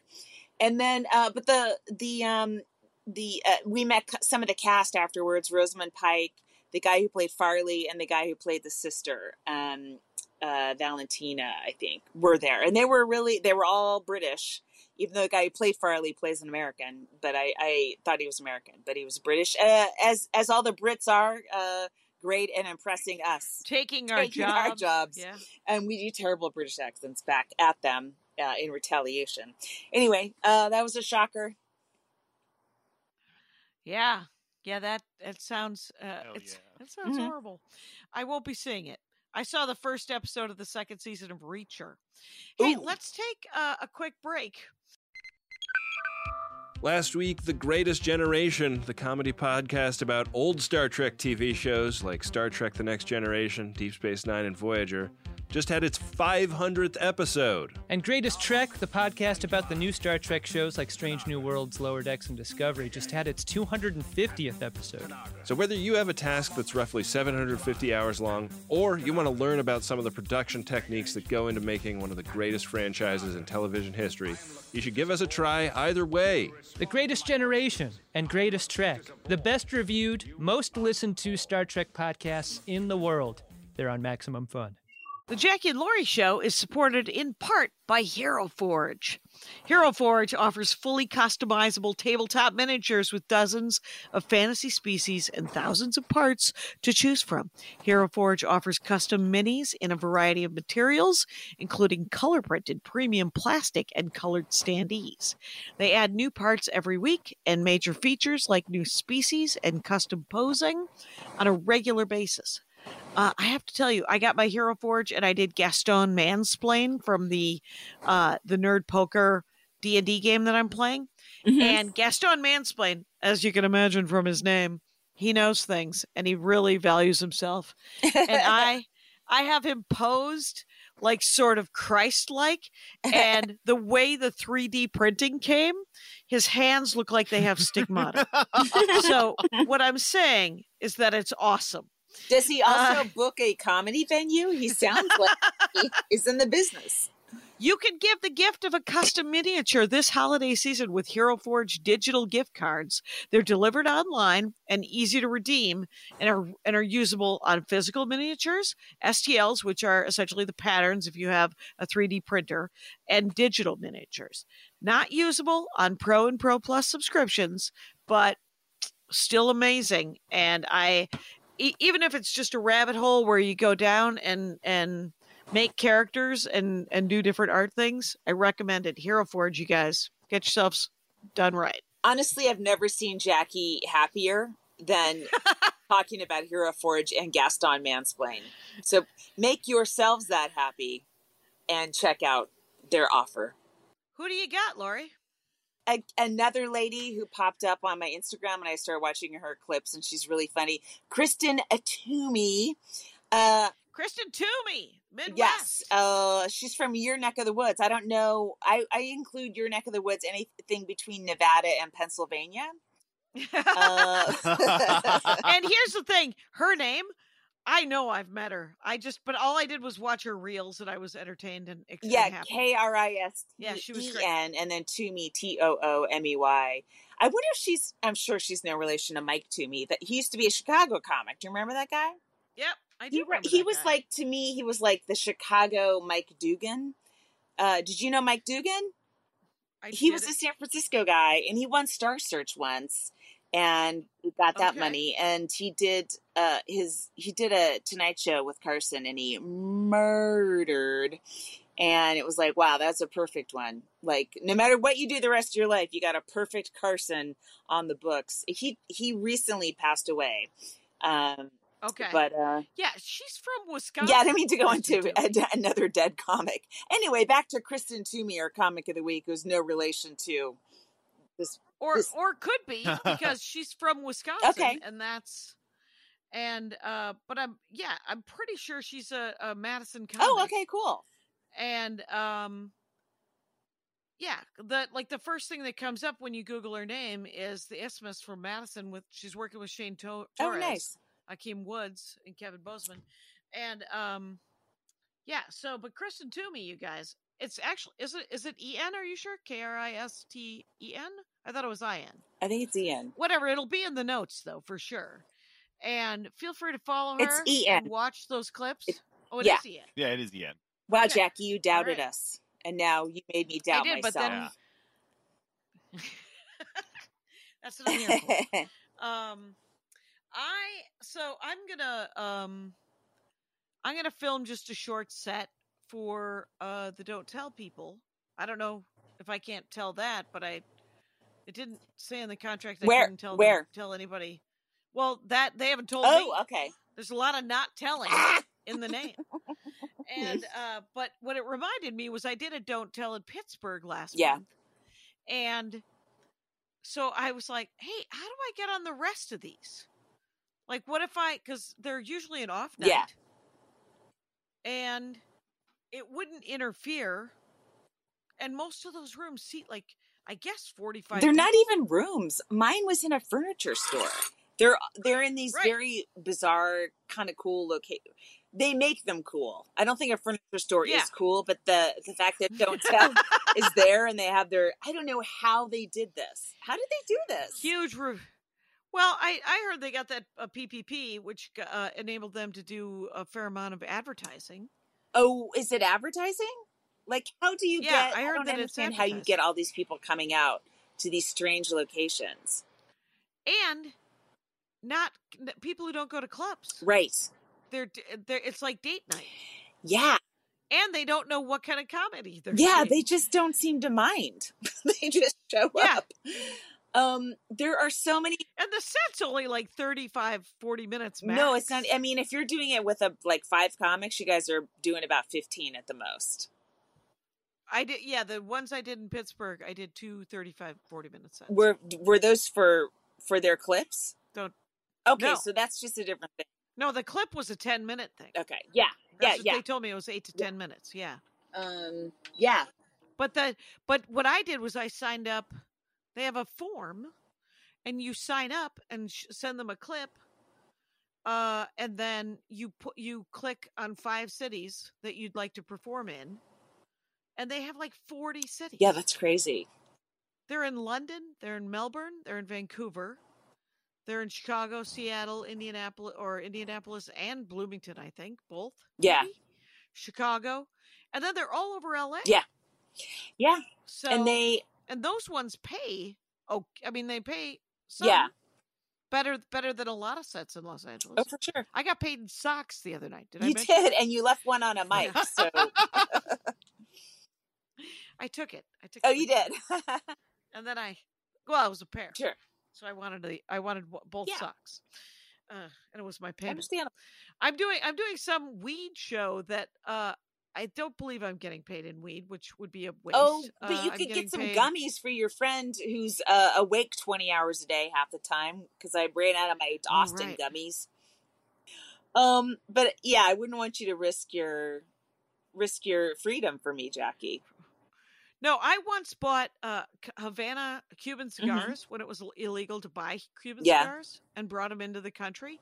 And then, uh, but the, the, um, the, uh, we met some of the cast afterwards, Rosamund Pike, the guy who played Farleigh, and the guy who played the sister, um, uh, Valentina, I think, were there. And they were really, they were all British even though the guy who played Farleigh plays an American, but I, I thought he was American, but he was British, uh, as as all the Brits are, uh, great and impressing us, Taking our Taking jobs. our jobs. Yeah. and we do terrible British accents back at them uh, in retaliation. Anyway, uh, that was a shocker. Yeah. Yeah, that that sounds uh Hell it's yeah. that sounds Mhm. horrible. I won't be seeing it. I saw the first episode of the second season of Reacher. Hey, Ooh. let's take uh, a quick break. Last week, The Greatest Generation, the comedy podcast about old Star Trek TV shows like Star Trek The Next Generation, Deep Space Nine, and Voyager, just had its 500th episode. And Greatest Trek, the podcast about the new Star Trek shows like Strange New Worlds, Lower Decks, and Discovery, just had its 250th episode. So, whether you have a task that's roughly 750 hours long, or you want to learn about some of the production techniques that go into making one of the greatest franchises in television history, you should give us a try either way. The Greatest Generation and Greatest Trek, the best reviewed, most listened to Star Trek podcasts in the world. They're on Maximum Fun. The Jackie and Laurie Show is supported in part by Hero Forge. Hero Forge offers fully customizable tabletop miniatures with dozens of fantasy species and thousands of parts to choose from. Hero Forge offers custom minis in a variety of materials, including color printed premium plastic and colored standees. They add new parts every week and major features like new species and custom posing on a regular basis. Uh, I have to tell you, I got my Hero Forge and I did Gaston Mansplain from the uh, the Nerd Poker D and D game that I'm playing. And Gaston Mansplain, as you can imagine from his name, he knows things and he really values himself. And I, I have him posed like sort of Christ-like, and the way the 3D printing came, his hands look like they have stigmata. so what I'm saying is that it's awesome. Does he also Uh, book a comedy venue? He sounds like he is in the business. You can give the gift of a custom miniature this holiday season with Hero Forge digital gift cards. They're delivered online and easy to redeem and are and are usable on physical miniatures, STLs, which are essentially the patterns if you have a 3D printer, and digital miniatures. Not usable on Pro and Pro Plus subscriptions, but still amazing. And I e- even if it's just a rabbit hole where you go down and and make characters and and do different art things, I recommend it. Hero Forge, you guys get yourselves done right. Honestly, I've never seen Jackie happier than talking about Hero Forge and Gaston Mansplain. So make yourselves that happy and check out their offer. Who do you got, Laurie? A, another lady who popped up on my Instagram and I started watching her clips and she's really funny. Kristen Atumi. Uh, Kristen Toomey, Midwest. yes, uh, she's from your neck of the woods. I don't know. I, I include your neck of the woods anything between Nevada and Pennsylvania. Uh, and here's the thing her name i know i've met her i just but all i did was watch her reels and i was entertained and yeah. K R I S Yeah, she was great. And then Toomey T O O M E Y. I wonder if she's. I'm sure she's no relation to Mike Toomey. That he used to be a Chicago comic. Do you remember that guy? yep i do he, remember he was guy. like to me he was like the chicago mike dugan uh, did you know mike dugan I he was it. a san francisco guy and he won star search once and he got that Okay. money and he did uh his he did a tonight show with carson and he murdered and it was like wow that's a perfect one like no matter what you do the rest of your life you got a perfect carson on the books he he recently passed away um okay but uh yeah she's from wisconsin yeah, I didn't mean to go into a, another dead comic. Anyway, back to Kristen Toomey, our comic of the week, who's no relation to this. Or this- or could be because she's from wisconsin Okay. and that's and uh but i'm yeah i'm pretty sure she's a, a madison comic Oh, okay, cool. and um yeah the like the first thing that comes up when you google her name is the isthmus from madison with she's working with shane to- Oh, torres nice. akeem woods and kevin bozeman and um yeah so but kristen toomey you guys it's actually is it is it en are you sure k-r-i-s-t-e-n i thought it was Ian. I think it's Ian. whatever it'll be in the notes though for sure and feel free to follow her It's EN. and watch those clips It- oh it yeah. is en yeah, it is Ian. Wow, Yeah. Jackie, you doubted right. us, and now you made me doubt did, but myself. then- that's what i'm here for um i so i'm gonna um i'm gonna film just a short set for uh the don't tell people i don't know if i can't tell that but i it didn't say in the contract I Where? couldn't tell them- tell anybody well that they haven't told oh, me okay. there's a lot of not telling in the name and uh but what it reminded me was i did a don't tell in pittsburgh last Yeah. month and so i was like hey how do i get on the rest of these like what if i because they're usually an off night Yeah. and it wouldn't interfere and most of those rooms seat like i guess 45 They're not even rooms. Mine was in a furniture store. They're they're in these Right. very bizarre, kind of cool location. They make them cool. I don't think a furniture store Yeah. is cool, but the the fact that Don't Tell is there and they have their I don't know how they did this. How did they do this? huge roof well i i heard they got that uh, ppp which uh, enabled them to do a fair amount of advertising Oh, is it advertising? Like, how do you Yeah, get? I heard don't that it's understand how you get all these people coming out to these strange locations. and not people who don't go to clubs Right? they're, they're it's like date night Yeah, and they don't know what kind of comedy they're yeah. seeing. They just don't seem to mind. they just show Yeah. up. Um, there are so many. and the set's only like 35 40 minutes max. No, it's not. I mean, if you're doing it with a like five comics, you guys are doing about fifteen at the most. I did yeah the ones i did in pittsburgh i did two 35 40 minute sets Were were those for for their clips? Don't- Okay, No. so that's just a different thing. no the clip was a 10 minute thing Okay, yeah, That's yeah, what yeah. they told me it was 8 to 10 minutes yeah Um, yeah. But the but what I did was I signed up. They have a form, and you sign up and sh- send them a clip. Uh, and then you put you click on five cities that you'd like to perform in, and they have like 40 cities. Yeah, that's crazy. They're in London, they're in Melbourne, they're in Vancouver, they're in Chicago, Seattle, Indianapolis, or Indianapolis and Bloomington, I think, both. Yeah. maybe? Chicago, and then they're all over LA. Yeah. Yeah. So and they and those ones pay. Oh, I mean they pay. Some Yeah. better better than a lot of sets in Los oh, Angeles. Oh, for sure. I got paid in socks the other night. Did I You did, and you left one on a mic. So, I took it. I took. It. Oh, you did. And then I, well, it was a pair. sure, So I wanted the I wanted both Yeah. socks, uh, and it was my payment. understand. I'm doing I'm doing some weed show that uh I don't believe I'm getting paid in weed, which would be a waste. Oh, but Uh, you I'm could get some paid- gummies for your friend who's uh, awake twenty hours a day half the time because I ran out of my Oh, Austin right. gummies. Um, but yeah, I wouldn't want you to risk your risk your freedom for me, Jackie. No, I once bought uh, Havana Cuban Mm-hmm. cigars when it was illegal to buy Cuban Yeah. cigars and brought them into the country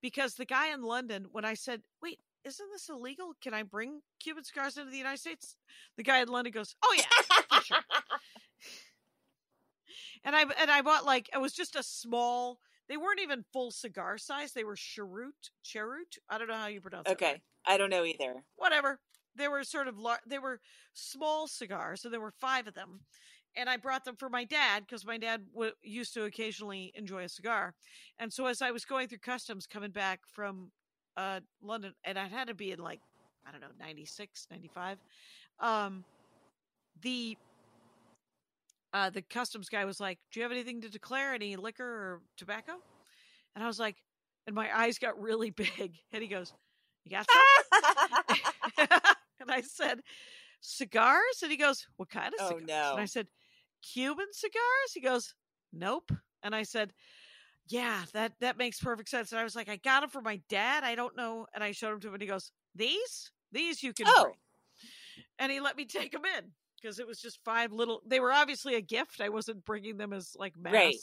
because the guy in London, when I said, wait, isn't this illegal? Can I bring Cuban cigars into the United States? The guy in London goes, oh, yeah. for sure. And I and I bought like it was just a small. They weren't even full cigar size. They were cheroot, cheroot. I don't know how you pronounce it. Okay, I don't know either. whatever. They were sort of lar- they were small cigars, so there were five of them, and I brought them for my dad because my dad w- used to occasionally enjoy a cigar, and so as I was going through customs coming back from uh, London, and I had to be in like I don't know 96, 95, um, the uh, the customs guy was like, "Do you have anything to declare? Any liquor or tobacco?" And I was like, and my eyes got really big, and he goes, "You got some?" and I said, cigars? And he goes, what kind of Oh, cigars? no. And I said, Cuban cigars? He goes, nope. And I said, yeah, that, that makes perfect sense. And I was like, I got them for my dad. I don't know. And I showed them to him and he goes, these? These you can Oh. bring. And he let me take them in because it was just five little, they were obviously a gift. I wasn't bringing them as like mass. Right.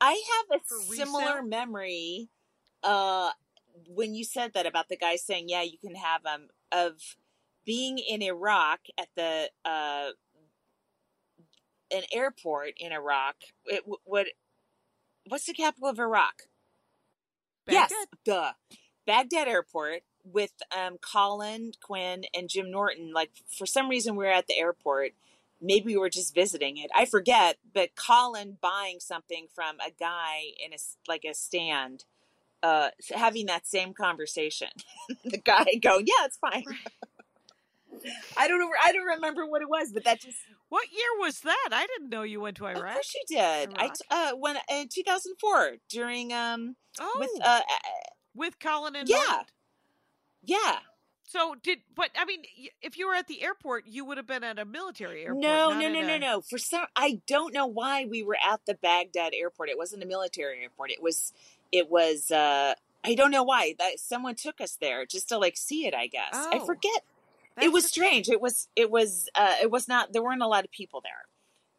I have a similar resale? memory uh when you said that about the guy saying, "Yeah, you can have them." Of being in Iraq at the uh an airport in Iraq. It would what's the capital of Iraq? Yes, Baghdad? duh. Baghdad Airport with um, Colin Quinn and Jim Norton. Like for some reason, we were at the airport. Maybe we were just visiting it. I forget. But Colin buying something from a guy in a like a stand, uh, having that same conversation. the guy going, "Yeah, it's fine." I don't know. I don't remember what it was, but that just What year was that? I didn't know you went to Iraq. of course you did. I Iraq? t- uh when in 2004 during um oh, with uh, with Colin and yeah. Yeah So did but I mean if you were at the airport you would have been at a military airport. No, no, no, no, a- no. For some, I don't know why we were at the Baghdad airport. It wasn't a military airport. It was, it was. uh I don't know why that someone took us there just to like see it. I guess I Oh, forget. That's it was strange. It was. It was. uh It was not. There weren't a lot of people there.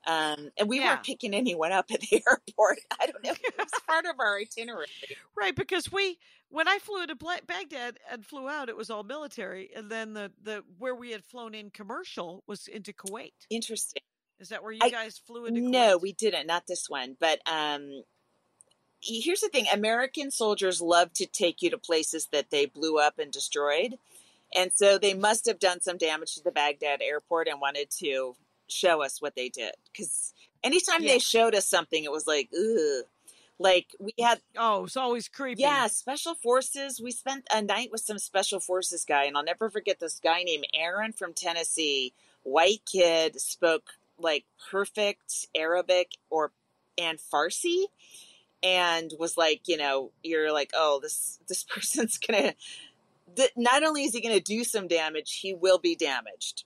Um, and we Yeah. weren't picking anyone up at the airport. I don't know. It was part of our itinerary. Right, because we when I flew into Bla- Baghdad and flew out, it was all military, and then the the where we had flown in commercial was into Kuwait. Interesting. Is that where you I- guys flew into? No, Kuwait? we didn't. Not this one. But um, here's the thing: American soldiers love to take you to places that they blew up and destroyed, and so they must have done some damage to the Baghdad airport and wanted to show us what they did. Because anytime Yeah. they showed us something, it was like, ugh. Like we had, Oh, it's always creepy. yeah, special forces. We spent a night with some special forces guy, and I'll never forget this guy named Aaron from Tennessee. White kid spoke like perfect Arabic or and Farsi, and was like, you know, you're like, oh, this this person's gonna. Th- Not only is he going to do some damage, he will be damaged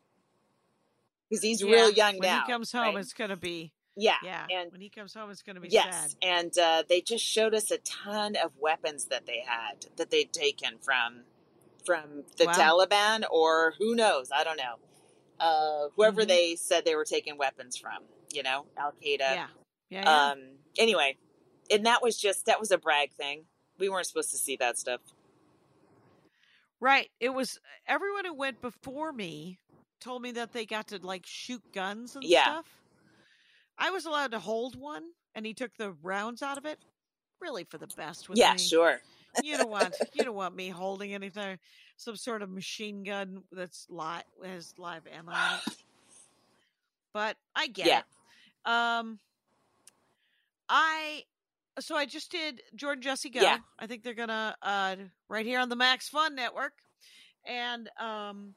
because he's Yeah, real young when now. he comes home, right? it's gonna be yeah, yeah. and when he comes home, it's gonna be Yes, sad. and uh, they just showed us a ton of weapons that they had that they'd taken from from the Wow. Taliban or who knows, I don't know, uh, whoever Mhm. they said they were taking weapons from, you know, Al Qaeda. Yeah, yeah, yeah. Um. Anyway, and that was just that was a brag thing. We weren't supposed to see that stuff. Right. It was everyone who went before me told me that they got to like shoot guns and Yeah. stuff. I was allowed to hold one, and he took the rounds out of it. Really, for the best with yeah, me. sure. You don't want you don't want me holding anything, some sort of machine gun that's live has live ammo. But I get Yeah. it. Um, I so I just did Jordan Jesse Go. Yeah. I think they're gonna uh right here on the Max Fun Network, and um,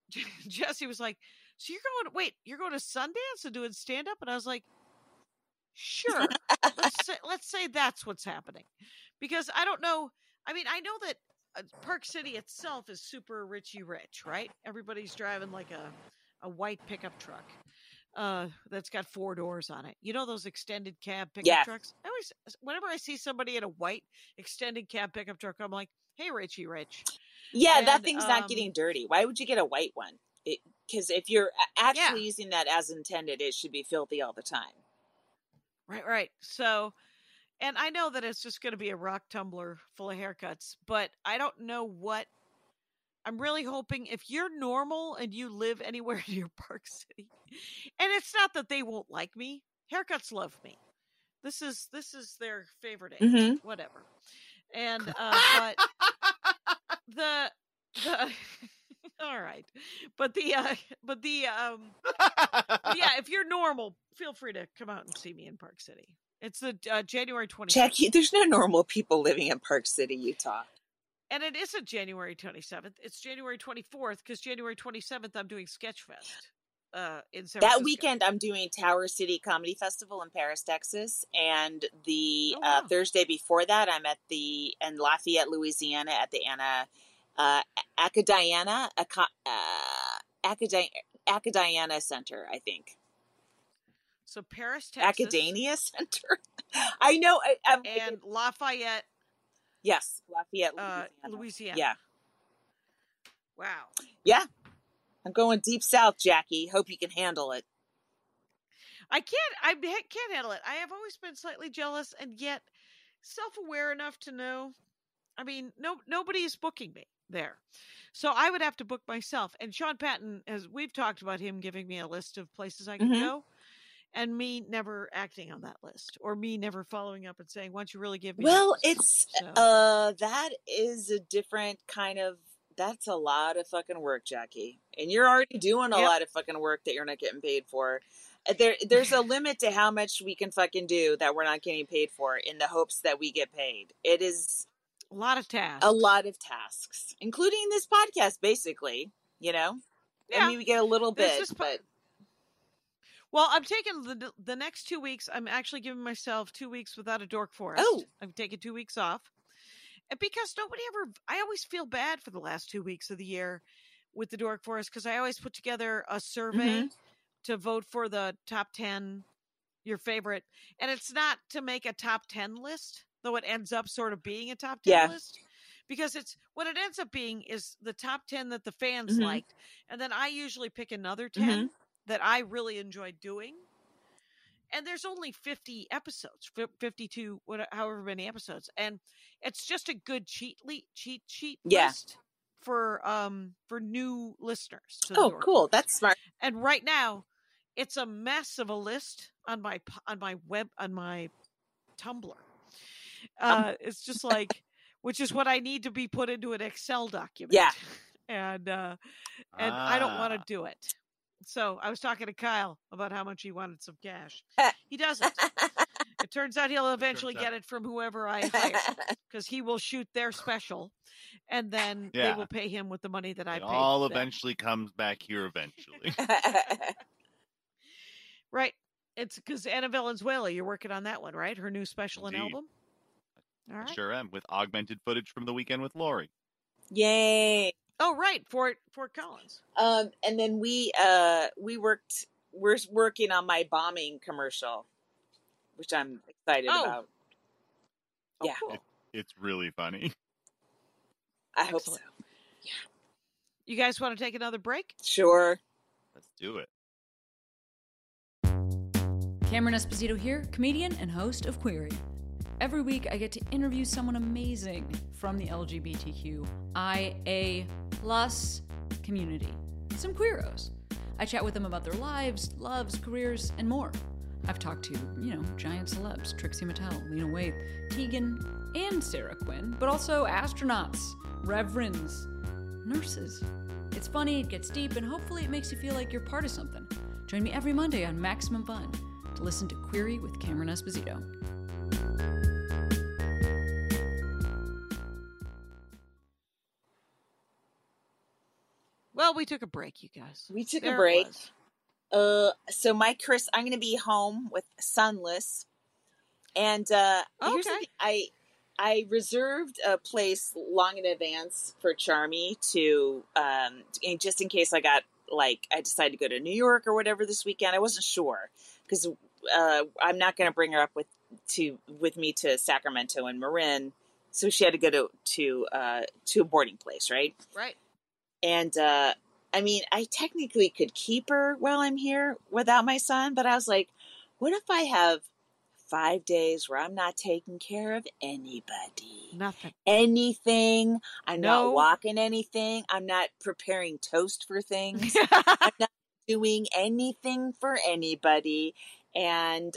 Jesse was like, "So you're going? Wait, you're going to Sundance and doing stand up?" And I was like, "Sure." let's say, let's say that's what's happening because I don't know. I mean, I know that uh, Park City itself is super richy rich, right? Everybody's driving like a a white pickup truck uh that's got four doors on it. You know those extended cab pickup Yeah. trucks? I always whenever I see somebody in a white extended cab pickup truck, I'm like, "Hey, Richie Rich." Yeah, that thing's um, not getting dirty. Why would you get a white one? Because if you're actually using that as intended, it should be filthy all the time. Right, right. So, and I know that it's just going to be a rock tumbler full of haircuts, but I don't know what. I'm really hoping if you're normal and you live anywhere near Park City, and it's not that they won't like me. Haircuts love me. This is this is their favorite age, Mhm. whatever. And uh, but the the all right, but the uh, but the um yeah, if you're normal, feel free to come out and see me in Park City. It's the uh, January 20th. Jackie, there's no normal people living in Park City, Utah. And it isn't January 27th. It's January 24th because January 27th I'm doing Sketchfest uh, in San That Francisco. weekend, I'm doing Tower City Comedy Festival in Paris, Texas, and the Oh, uh. Thursday before that, I'm at the in Lafayette, Louisiana, at the Anna uh, Acadiana Aca- uh, Acadi- Acadiana Center, I think. So Paris, Texas. Academia Center. I know. I, And Lafayette, yes, Lafayette, uh, Louisiana. Louisiana. Yeah, Wow. yeah. I'm going deep south, Jackie. Hope you can handle it. I can't. I can't handle it. I have always been slightly jealous, and yet self-aware enough to know. I mean, no, nobody is booking me there, so I would have to book myself. And Sean Patton, as we've talked about, him giving me a list of places I can Mhm. go, and me never acting on that list, or me never following up and saying, "Why don't you really give me?" Well, it's So- uh that is a different kind of that's a lot of fucking work, Jackie. And you're already doing a Yep. lot of fucking work that you're not getting paid for. Uh, There there's a limit to how much we can fucking do that we're not getting paid for in the hopes that we get paid. It is a lot of tasks. a lot of tasks, including this podcast basically, you know? Yeah. I mean we get a little bit, but Well, I'm taking the the next two weeks. I'm actually giving myself two weeks without a dork forest. Oh. I'm taking two weeks off, and because nobody ever, I always feel bad for the last two weeks of the year with the dork forest because I always put together a survey Mhm. to vote for the top ten, your favorite, and it's not to make a top ten list, though it ends up sort of being a top ten Yeah. list. Because it's what it ends up being is the top 10 that the fans Mhm. liked. And then I usually pick another 10 that I really enjoyed doing. And there's only 50 episodes, 52, what, however many episodes. And it's just a good cheat le- cheat sheet Yeah. list for um for new listeners. To oh cool. That's smart. And right now, it's a mess of a list on my on my web on my Tumblr. Uh, it's just like, which is what I need to be put into an Excel document. Yeah. and uh, and I don't want to Ah. do it. So I was talking to Kyle about how much he wanted some cash. He doesn't. It turns out he'll eventually out. get it from whoever I hire because he will shoot their special, and then they will pay him with the money that I It paid. all them. eventually comes back here eventually. Right. It's because Anna Valenzuela, you're working on that one, right? Her new special and album. All I sure am with augmented footage from the weekend with Laurie. Yay. Oh, right. Fort Fort Collins. Um, and then we uh we worked. We're working on my bombing commercial, which I'm excited Oh. about. Oh, Yeah. cool. It's really funny. I hope so. Excellent. You guys want to take another break? Sure. Let's do it. Cameron Esposito here, comedian and host of Queery. Every week, I get to interview someone amazing from the LGBTQIA plus community. Some queeros. I chat with them about their lives, loves, careers, and more. I've talked to, you know, giant celebs Trixie Mattel, Lena Waithe, Tegan, and Sara Quin, but also astronauts, reverends, nurses. It's funny, it gets deep, and hopefully it makes you feel like you're part of something. Join me every Monday on Maximum Fun to listen to Queery with Cameron Esposito. Well, we took a break, you guys. We took There a break. Uh, so my Chris, I'm going to be home with Sunless, and uh, here's the I I reserved a place long in advance for Charmy to um, in- just in case I got like I decided to go to New York or whatever this weekend. I wasn't sure because uh, I'm not going to bring her up with to with me to Sacramento and Marin, so she had to go to to uh, to a boarding place, right? Right. And uh, I mean, I technically could keep her while I'm here without my son, but I was like, what if I have five days where I'm not taking care of anybody? Nothing. Anything. I'm No. not walking anything. I'm not preparing toast for things. I'm not doing anything for anybody. And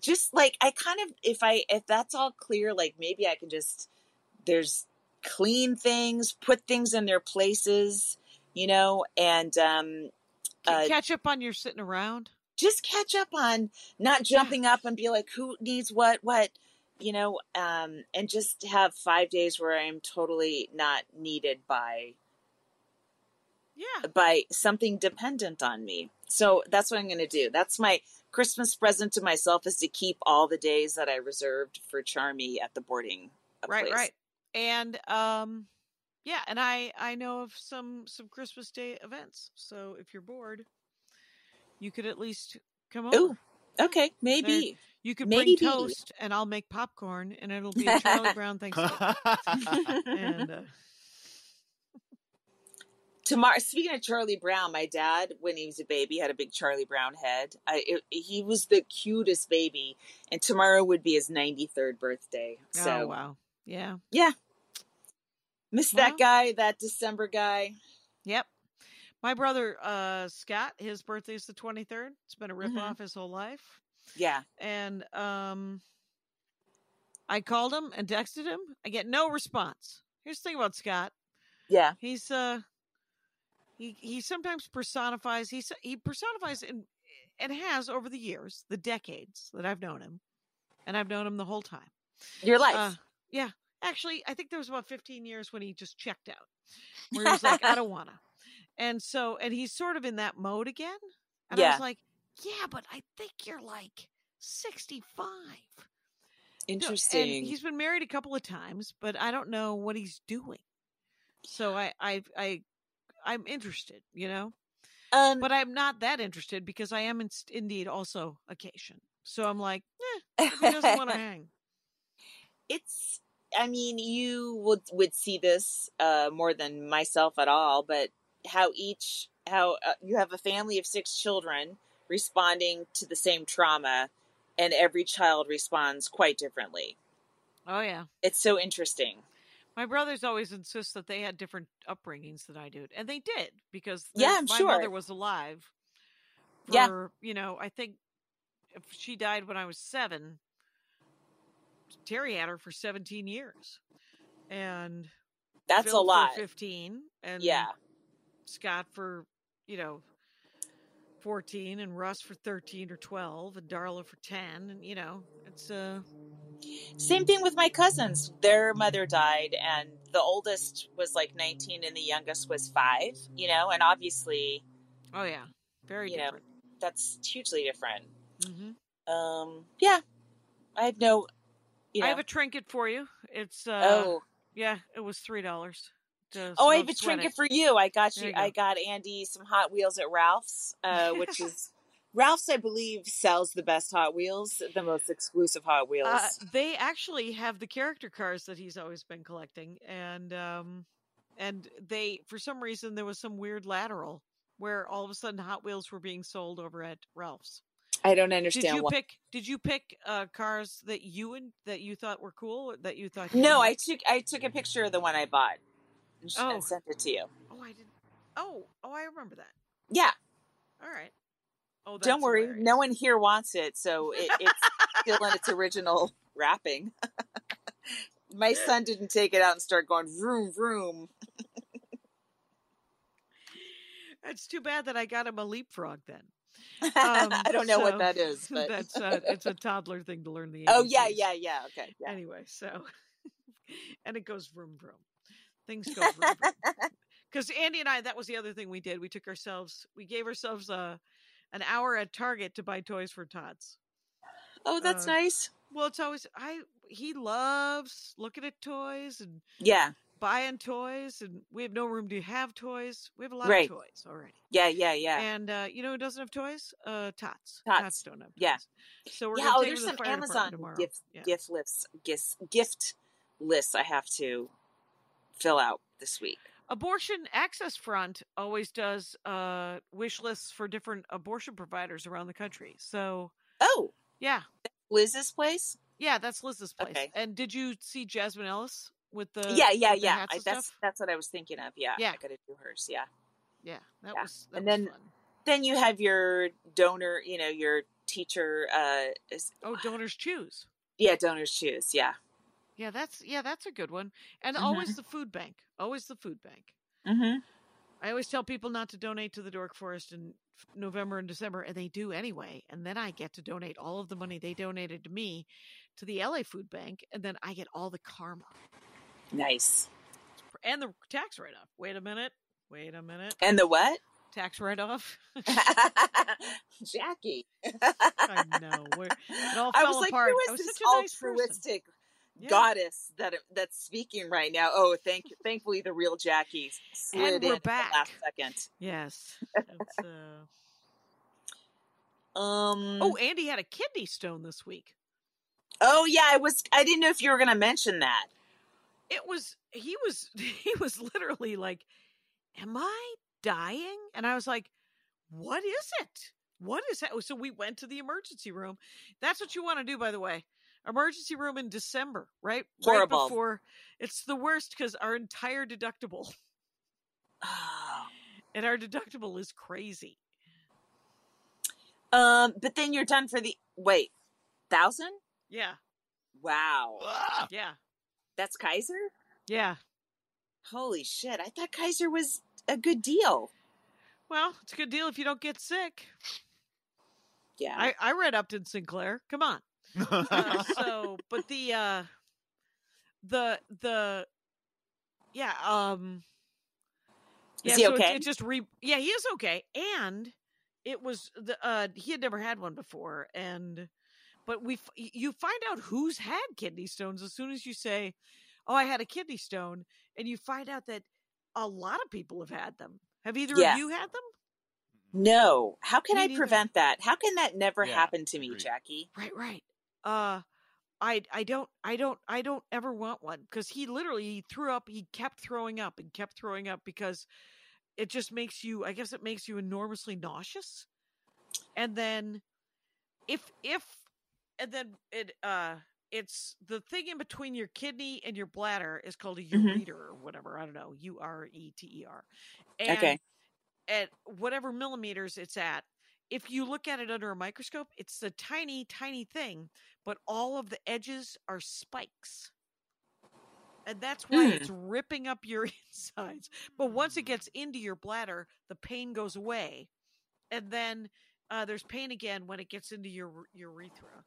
just like I kind of if I if that's all clear, like maybe I can just there's clean things, put things in their places, you know, and um uh, Catch up on your sitting around. just catch up on not jumping up and be like who needs what what you know um and just have five days where i'm totally not needed by Yeah. by something dependent on me so that's what i'm going to do that's my christmas present to myself is to keep all the days that i reserved for charmy at the boarding uh, Right, place. right. And um yeah, and I I know of some some Christmas Day events. So if you're bored, you could at least come over. Ooh, okay maybe You could maybe. bring toast and I'll make popcorn and it'll be a Charlie Brown Thanksgiving. and uh, tomorrow speaking of charlie brown my dad when he was a baby had a big charlie brown head I, it, he was the cutest baby and tomorrow would be his 93rd birthday so oh wow. Yeah. Yeah. Miss Well. that guy that december guy Yep. My brother uh Scott, his birthday is the 23rd. It's been a rip off his whole life. yeah And um I called him and texted him. I get no response. Here's the thing about Scott. yeah He's uh he he sometimes personifies he he personifies in, and has over the years, the decades that I've known him. And I've known him the whole time. your life Uh, yeah. Actually, I think there was about 15 years when he just checked out. Where he was like, I don't wanna. And so and he's sort of in that mode again. And I was like, Yeah, but I think you're like 65. No, interesting And he's been married a couple of times, but I don't know what he's doing. So I I I I'm interested, you know, um but I'm not that interested because I am in, indeed also occasion. So I'm like, eh, he doesn't want to hang. It's i mean you would would see this uh more than myself at all but how each how uh, you have a family of six children responding to the same trauma and every child responds quite differently Oh yeah. it's so interesting My brothers always insist that they had different upbringings than I did, and they did because Yeah, I'm my sure. mother was alive. For, Yeah. you know, I think if she died when I was seven, Terry had her for seventeen years, and that's Phil a lot. For Fifteen, and yeah. Scott for you know fourteen, and Russ for thirteen or twelve, and Darla for ten, and you know it's uh same thing with my cousins. Their mother died and the oldest was like 19 and the youngest was 5 you know and obviously oh yeah, very You know, that's hugely different. Hmm um yeah. I have no you know I have a trinket for you. It's uh, oh Yeah, it was three dollars. Oh, I have a trinket for you. I got you. you go. I got Andy some Hot Wheels at Ralph's, uh, which is Ralph's. I believe sells the best Hot Wheels, the most exclusive Hot Wheels. Uh, they actually have the character cars that he's always been collecting, and um, and they for some reason there was some weird lateral where all of a sudden Hot Wheels were being sold over at Ralph's. I don't understand. Did you why. pick? Did you pick uh, cars that you and that you thought were cool? That you thought? No, you- I took I took a picture of the one I bought and, Oh. and sent it to you. Oh, I didn't. Oh, oh, I remember that. Yeah, All right. Oh, that's Don't worry, hilarious. no one here wants it, so it, it's still in its original wrapping. My son didn't take it out and start going vroom vroom. It's too bad that I got him a leapfrog then. I don't know so what that is, but that's uh, it's a toddler thing to learn the. oh yeah, yeah, yeah. Okay, yeah. Anyway, so and it goes vroom vroom. Things go vroom vroom. Because Andy and I, that was the other thing we did. We took ourselves, we gave ourselves a an hour at Target to buy toys for Tots. Oh, that's Uh, nice. Well, it's always I. He loves looking at toys and Yeah, buying toys, and we have no room to have toys. We have a lot Right. of toys already. yeah, yeah, yeah. And uh, you know who doesn't have toys? Uh, Tots. Tots. don't have toys. Yeah. So we're yeah, oh, there's them to some the Amazon gift Yeah. gift lists, gift gift lists I have to fill out this week. Abortion Access Front always does uh, wish lists for different abortion providers around the country. So Oh, yeah, Liz's place. yeah, that's Liz's place. Okay. And did you see Jasmine Ellis with the? yeah, yeah, yeah. I, that's stuff? that's what I was thinking of. Yeah, Yeah. I got to do hers. Yeah. yeah, that Yeah. was that And was then- fun. Then you have your donor. You know, your teacher. Uh, is, Oh, donors choose. yeah, donors choose. Yeah. Yeah, that's yeah, that's a good one. And Mhm. always the food bank. Always the food bank. Mm-hmm. I always tell people not to donate to the Dork Forest in November and December, and they do anyway. And then I get to donate all of the money they donated to me to the LA Food Bank, and then I get all the karma Nice. and the tax write off. Wait a minute. Wait a minute. And the what? Tax write off. Jackie. I know. We're, it all I fell was like, apart. who I was this such a nice. Yeah. goddess that that's speaking right now? Oh, thank you. thankfully the real Jackie slid And in we're the back. last second. Yes. Uh... Um. Oh, Andy had a kidney stone this week. Oh yeah, I was. I didn't know if you were going to mention that. It was he was he was literally like am i dying and i was like what is it what is that so we went to the emergency room that's what you want to do by the way emergency room in december right Horrible. right before it's the worst because our entire deductible Oh. and our deductible is crazy Um. But then you're done for the wait thousand. yeah Wow, Ah! yeah that's Kaiser. yeah Holy shit! I thought Kaiser was a good deal. well it's a good deal if you don't get sick Yeah. i i read upton sinclair come on uh, so but the uh the the yeah um Is yeah, he so it- okay? It, just re yeah he is okay and it was the uh he had never had one before and but we f- you find out who's had kidney stones as soon as you say oh i had a kidney stone and you find out that a lot of people have had them have either Yeah. of you had them no. How can Me I neither. prevent that? How can that never Yeah, happen to me, agreed. Jackie? Right, right. Uh I I don't I don't I don't ever want one cuz he literally he threw up, he kept throwing up and kept throwing up because it just makes you I guess it makes you enormously nauseous. And then if if and then it uh it's the thing in between your kidney and your bladder is called a Mhm. ureter or whatever. I don't know. U R E T E R. And Okay. at whatever millimeters it's at, if you look at it under a microscope, it's a tiny, tiny thing, but all of the edges are spikes. And that's why Hmm. it's ripping up your insides. But once it gets into your bladder, the pain goes away. And then uh, there's pain again when it gets into your ur- urethra.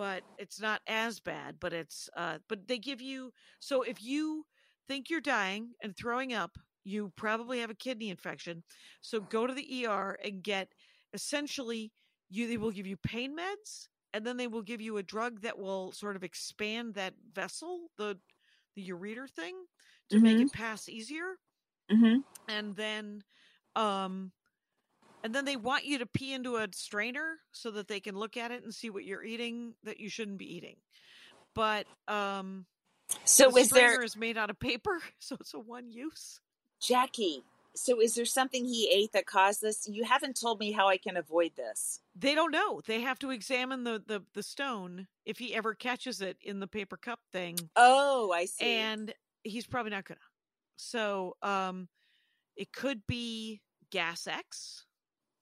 But it's not as bad, but it's uh but they give you so if you think you're dying and throwing up, you probably have a kidney infection. So go to the ER and get essentially you they will give you pain meds and then they will give you a drug that will sort of expand that vessel, the the ureter thing to make Mhm. it pass easier Mm-hmm. and then um and then they want you to pee into a strainer so that they can look at it and see what you're eating that you shouldn't be eating. But um So the is there strainer is made out of paper, so it's a one use. Jackie? So is there something he ate that caused this? You haven't told me how I can avoid this. They don't know. They have to examine the, the the stone if he ever catches it in the paper cup thing, Oh, I see. and he's probably not gonna. So, um, it could be gas X,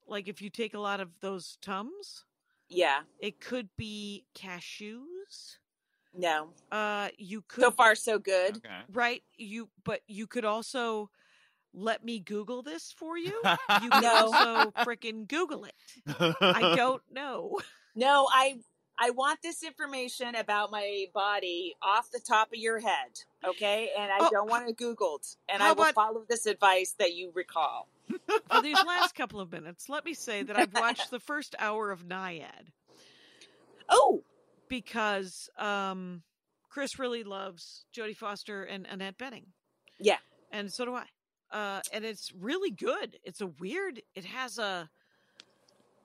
like if you take a lot of those tums, Yeah. it could be cashews. No. Uh, you could So far, so good. Okay. right you, but you could also let me Google this for you. You could No. also freaking Google it. I don't know. No, I I want this information about my body off the top of your head, okay? And I Oh, don't want it Googled. And I will about- follow this advice that you recall. For these last couple of minutes, let me say that I've watched the first hour of Nyad. Oh, because um, Chris really loves Jodie Foster and Annette Bening. Yeah. and so do I. Uh, and it's really good. It's a weird. It has a.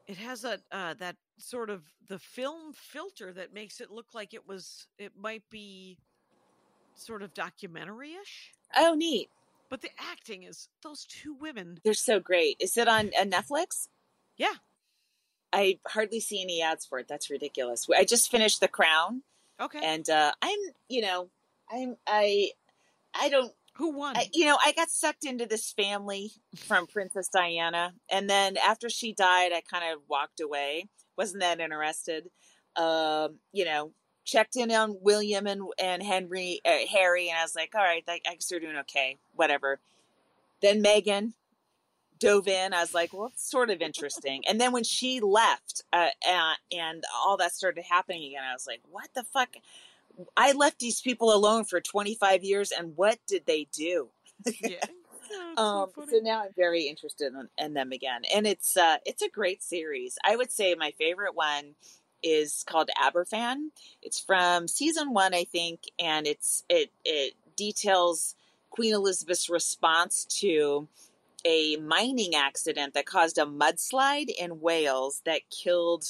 It has a uh, that sort of the film filter that makes it look like it was. It might be sort of documentary-ish, oh, neat. but the acting is those two women. They're so great. Is it on uh, Netflix? Yeah. I hardly see any ads for it. That's ridiculous. I just finished The Crown, Okay, and uh, I'm, you know, I'm, I, I don't who won? I, you know, I got sucked into this family from Princess Diana, and then after she died, I kind of walked away. Wasn't that interested. Um, you know, checked in on William and and Henry, uh, Harry, and I was like, all right, I, guess they're doing okay, whatever. Then Meghan dove in. I was like, well, it's sort of interesting. And then when she left, uh, uh, and all that started happening again, I was like, what the fuck? I left these people alone for 25 years, and what did they do? yeah. Um, so so, now I'm very interested in, in them again, and it's uh, it's a great series. I would say my favorite one is called Aberfan. It's from season one, I think, and it's it it details Queen Elizabeth's response to a mining accident that caused a mudslide in Wales that killed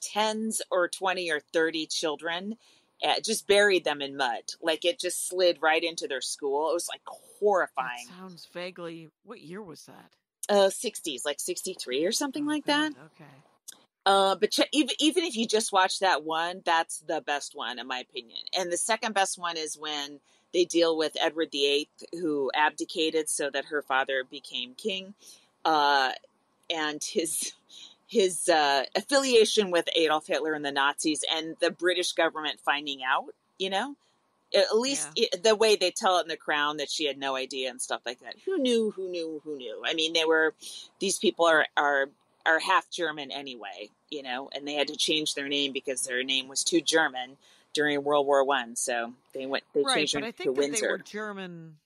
tens or 20 or 30 children uh, just buried them in mud like it just slid right into their school it was like That horrifying sounds vaguely. What year was that? uh 60s like 63 or something Oh, like that Okay. uh but ch- even, even if you just watch that one that's the best one in my opinion and the second best one is when they deal with edward viii who abdicated so that her father became king uh and his his uh affiliation with adolf hitler and the nazis and the british government finding out you know? At least it, the way they tell it in the crown that she had no idea and stuff like that. Who knew who knew who knew? I mean they were these people are are are half german anyway you know? And they had to change their name because their name was too german during world war one so they went they right, changed but their I name to think that they windsor. Were German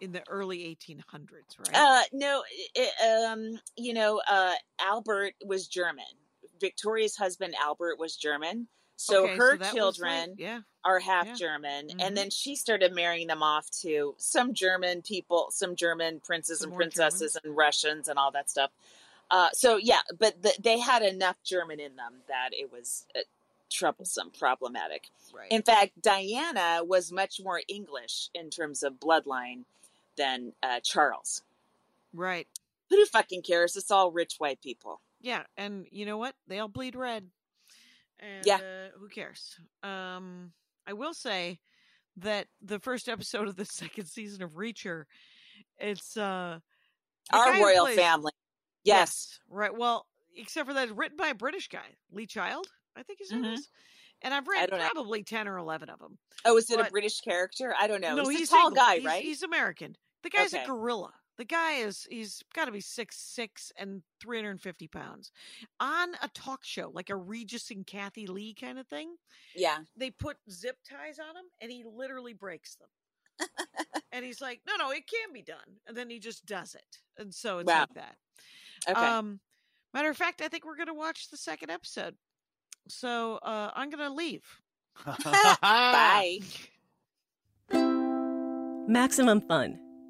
in the early 1800s, right? Uh, no, it, um, you know, uh, Albert was German. Victoria's husband Albert was German. So Okay, her that was like- children yeah, are half yeah. German, Mhm. and then she started marrying them off to some German people, some German princes Some and princesses and Russians and all that stuff. Uh, so yeah, but the, they had enough German in them that it was uh, troublesome, problematic. right. In fact, Diana was much more English in terms of bloodline than uh, Charles. right. Who fucking cares? It's all rich white people. Yeah, and you know what? They all bleed red. And Yeah. uh, who cares? Um I will say that the first episode of the second season of Reacher, it's uh Our royal plays- family. Yes. Right. Well, except for that it's written by a British guy, Lee Child, I think his name Mhm. is. And I've read don't know. probably 10 or 11 of them. Oh, is it a British character? I don't know. No, he's, he's a tall guy, he's- right? He's American. The guy's Okay. a gorilla. The guy is he's got to be six six and three hundred and fifty pounds. On a talk show, like a Regis and Kathie Lee kind of thing, yeah. they put zip ties on him, and he literally breaks them. and he's like, "No, no, it can be done," and then he just does it, and so it's Wow. like that. Okay. Um, matter of fact, I think we're gonna watch the second episode. So uh, I'm gonna leave. Bye. Maximum Fun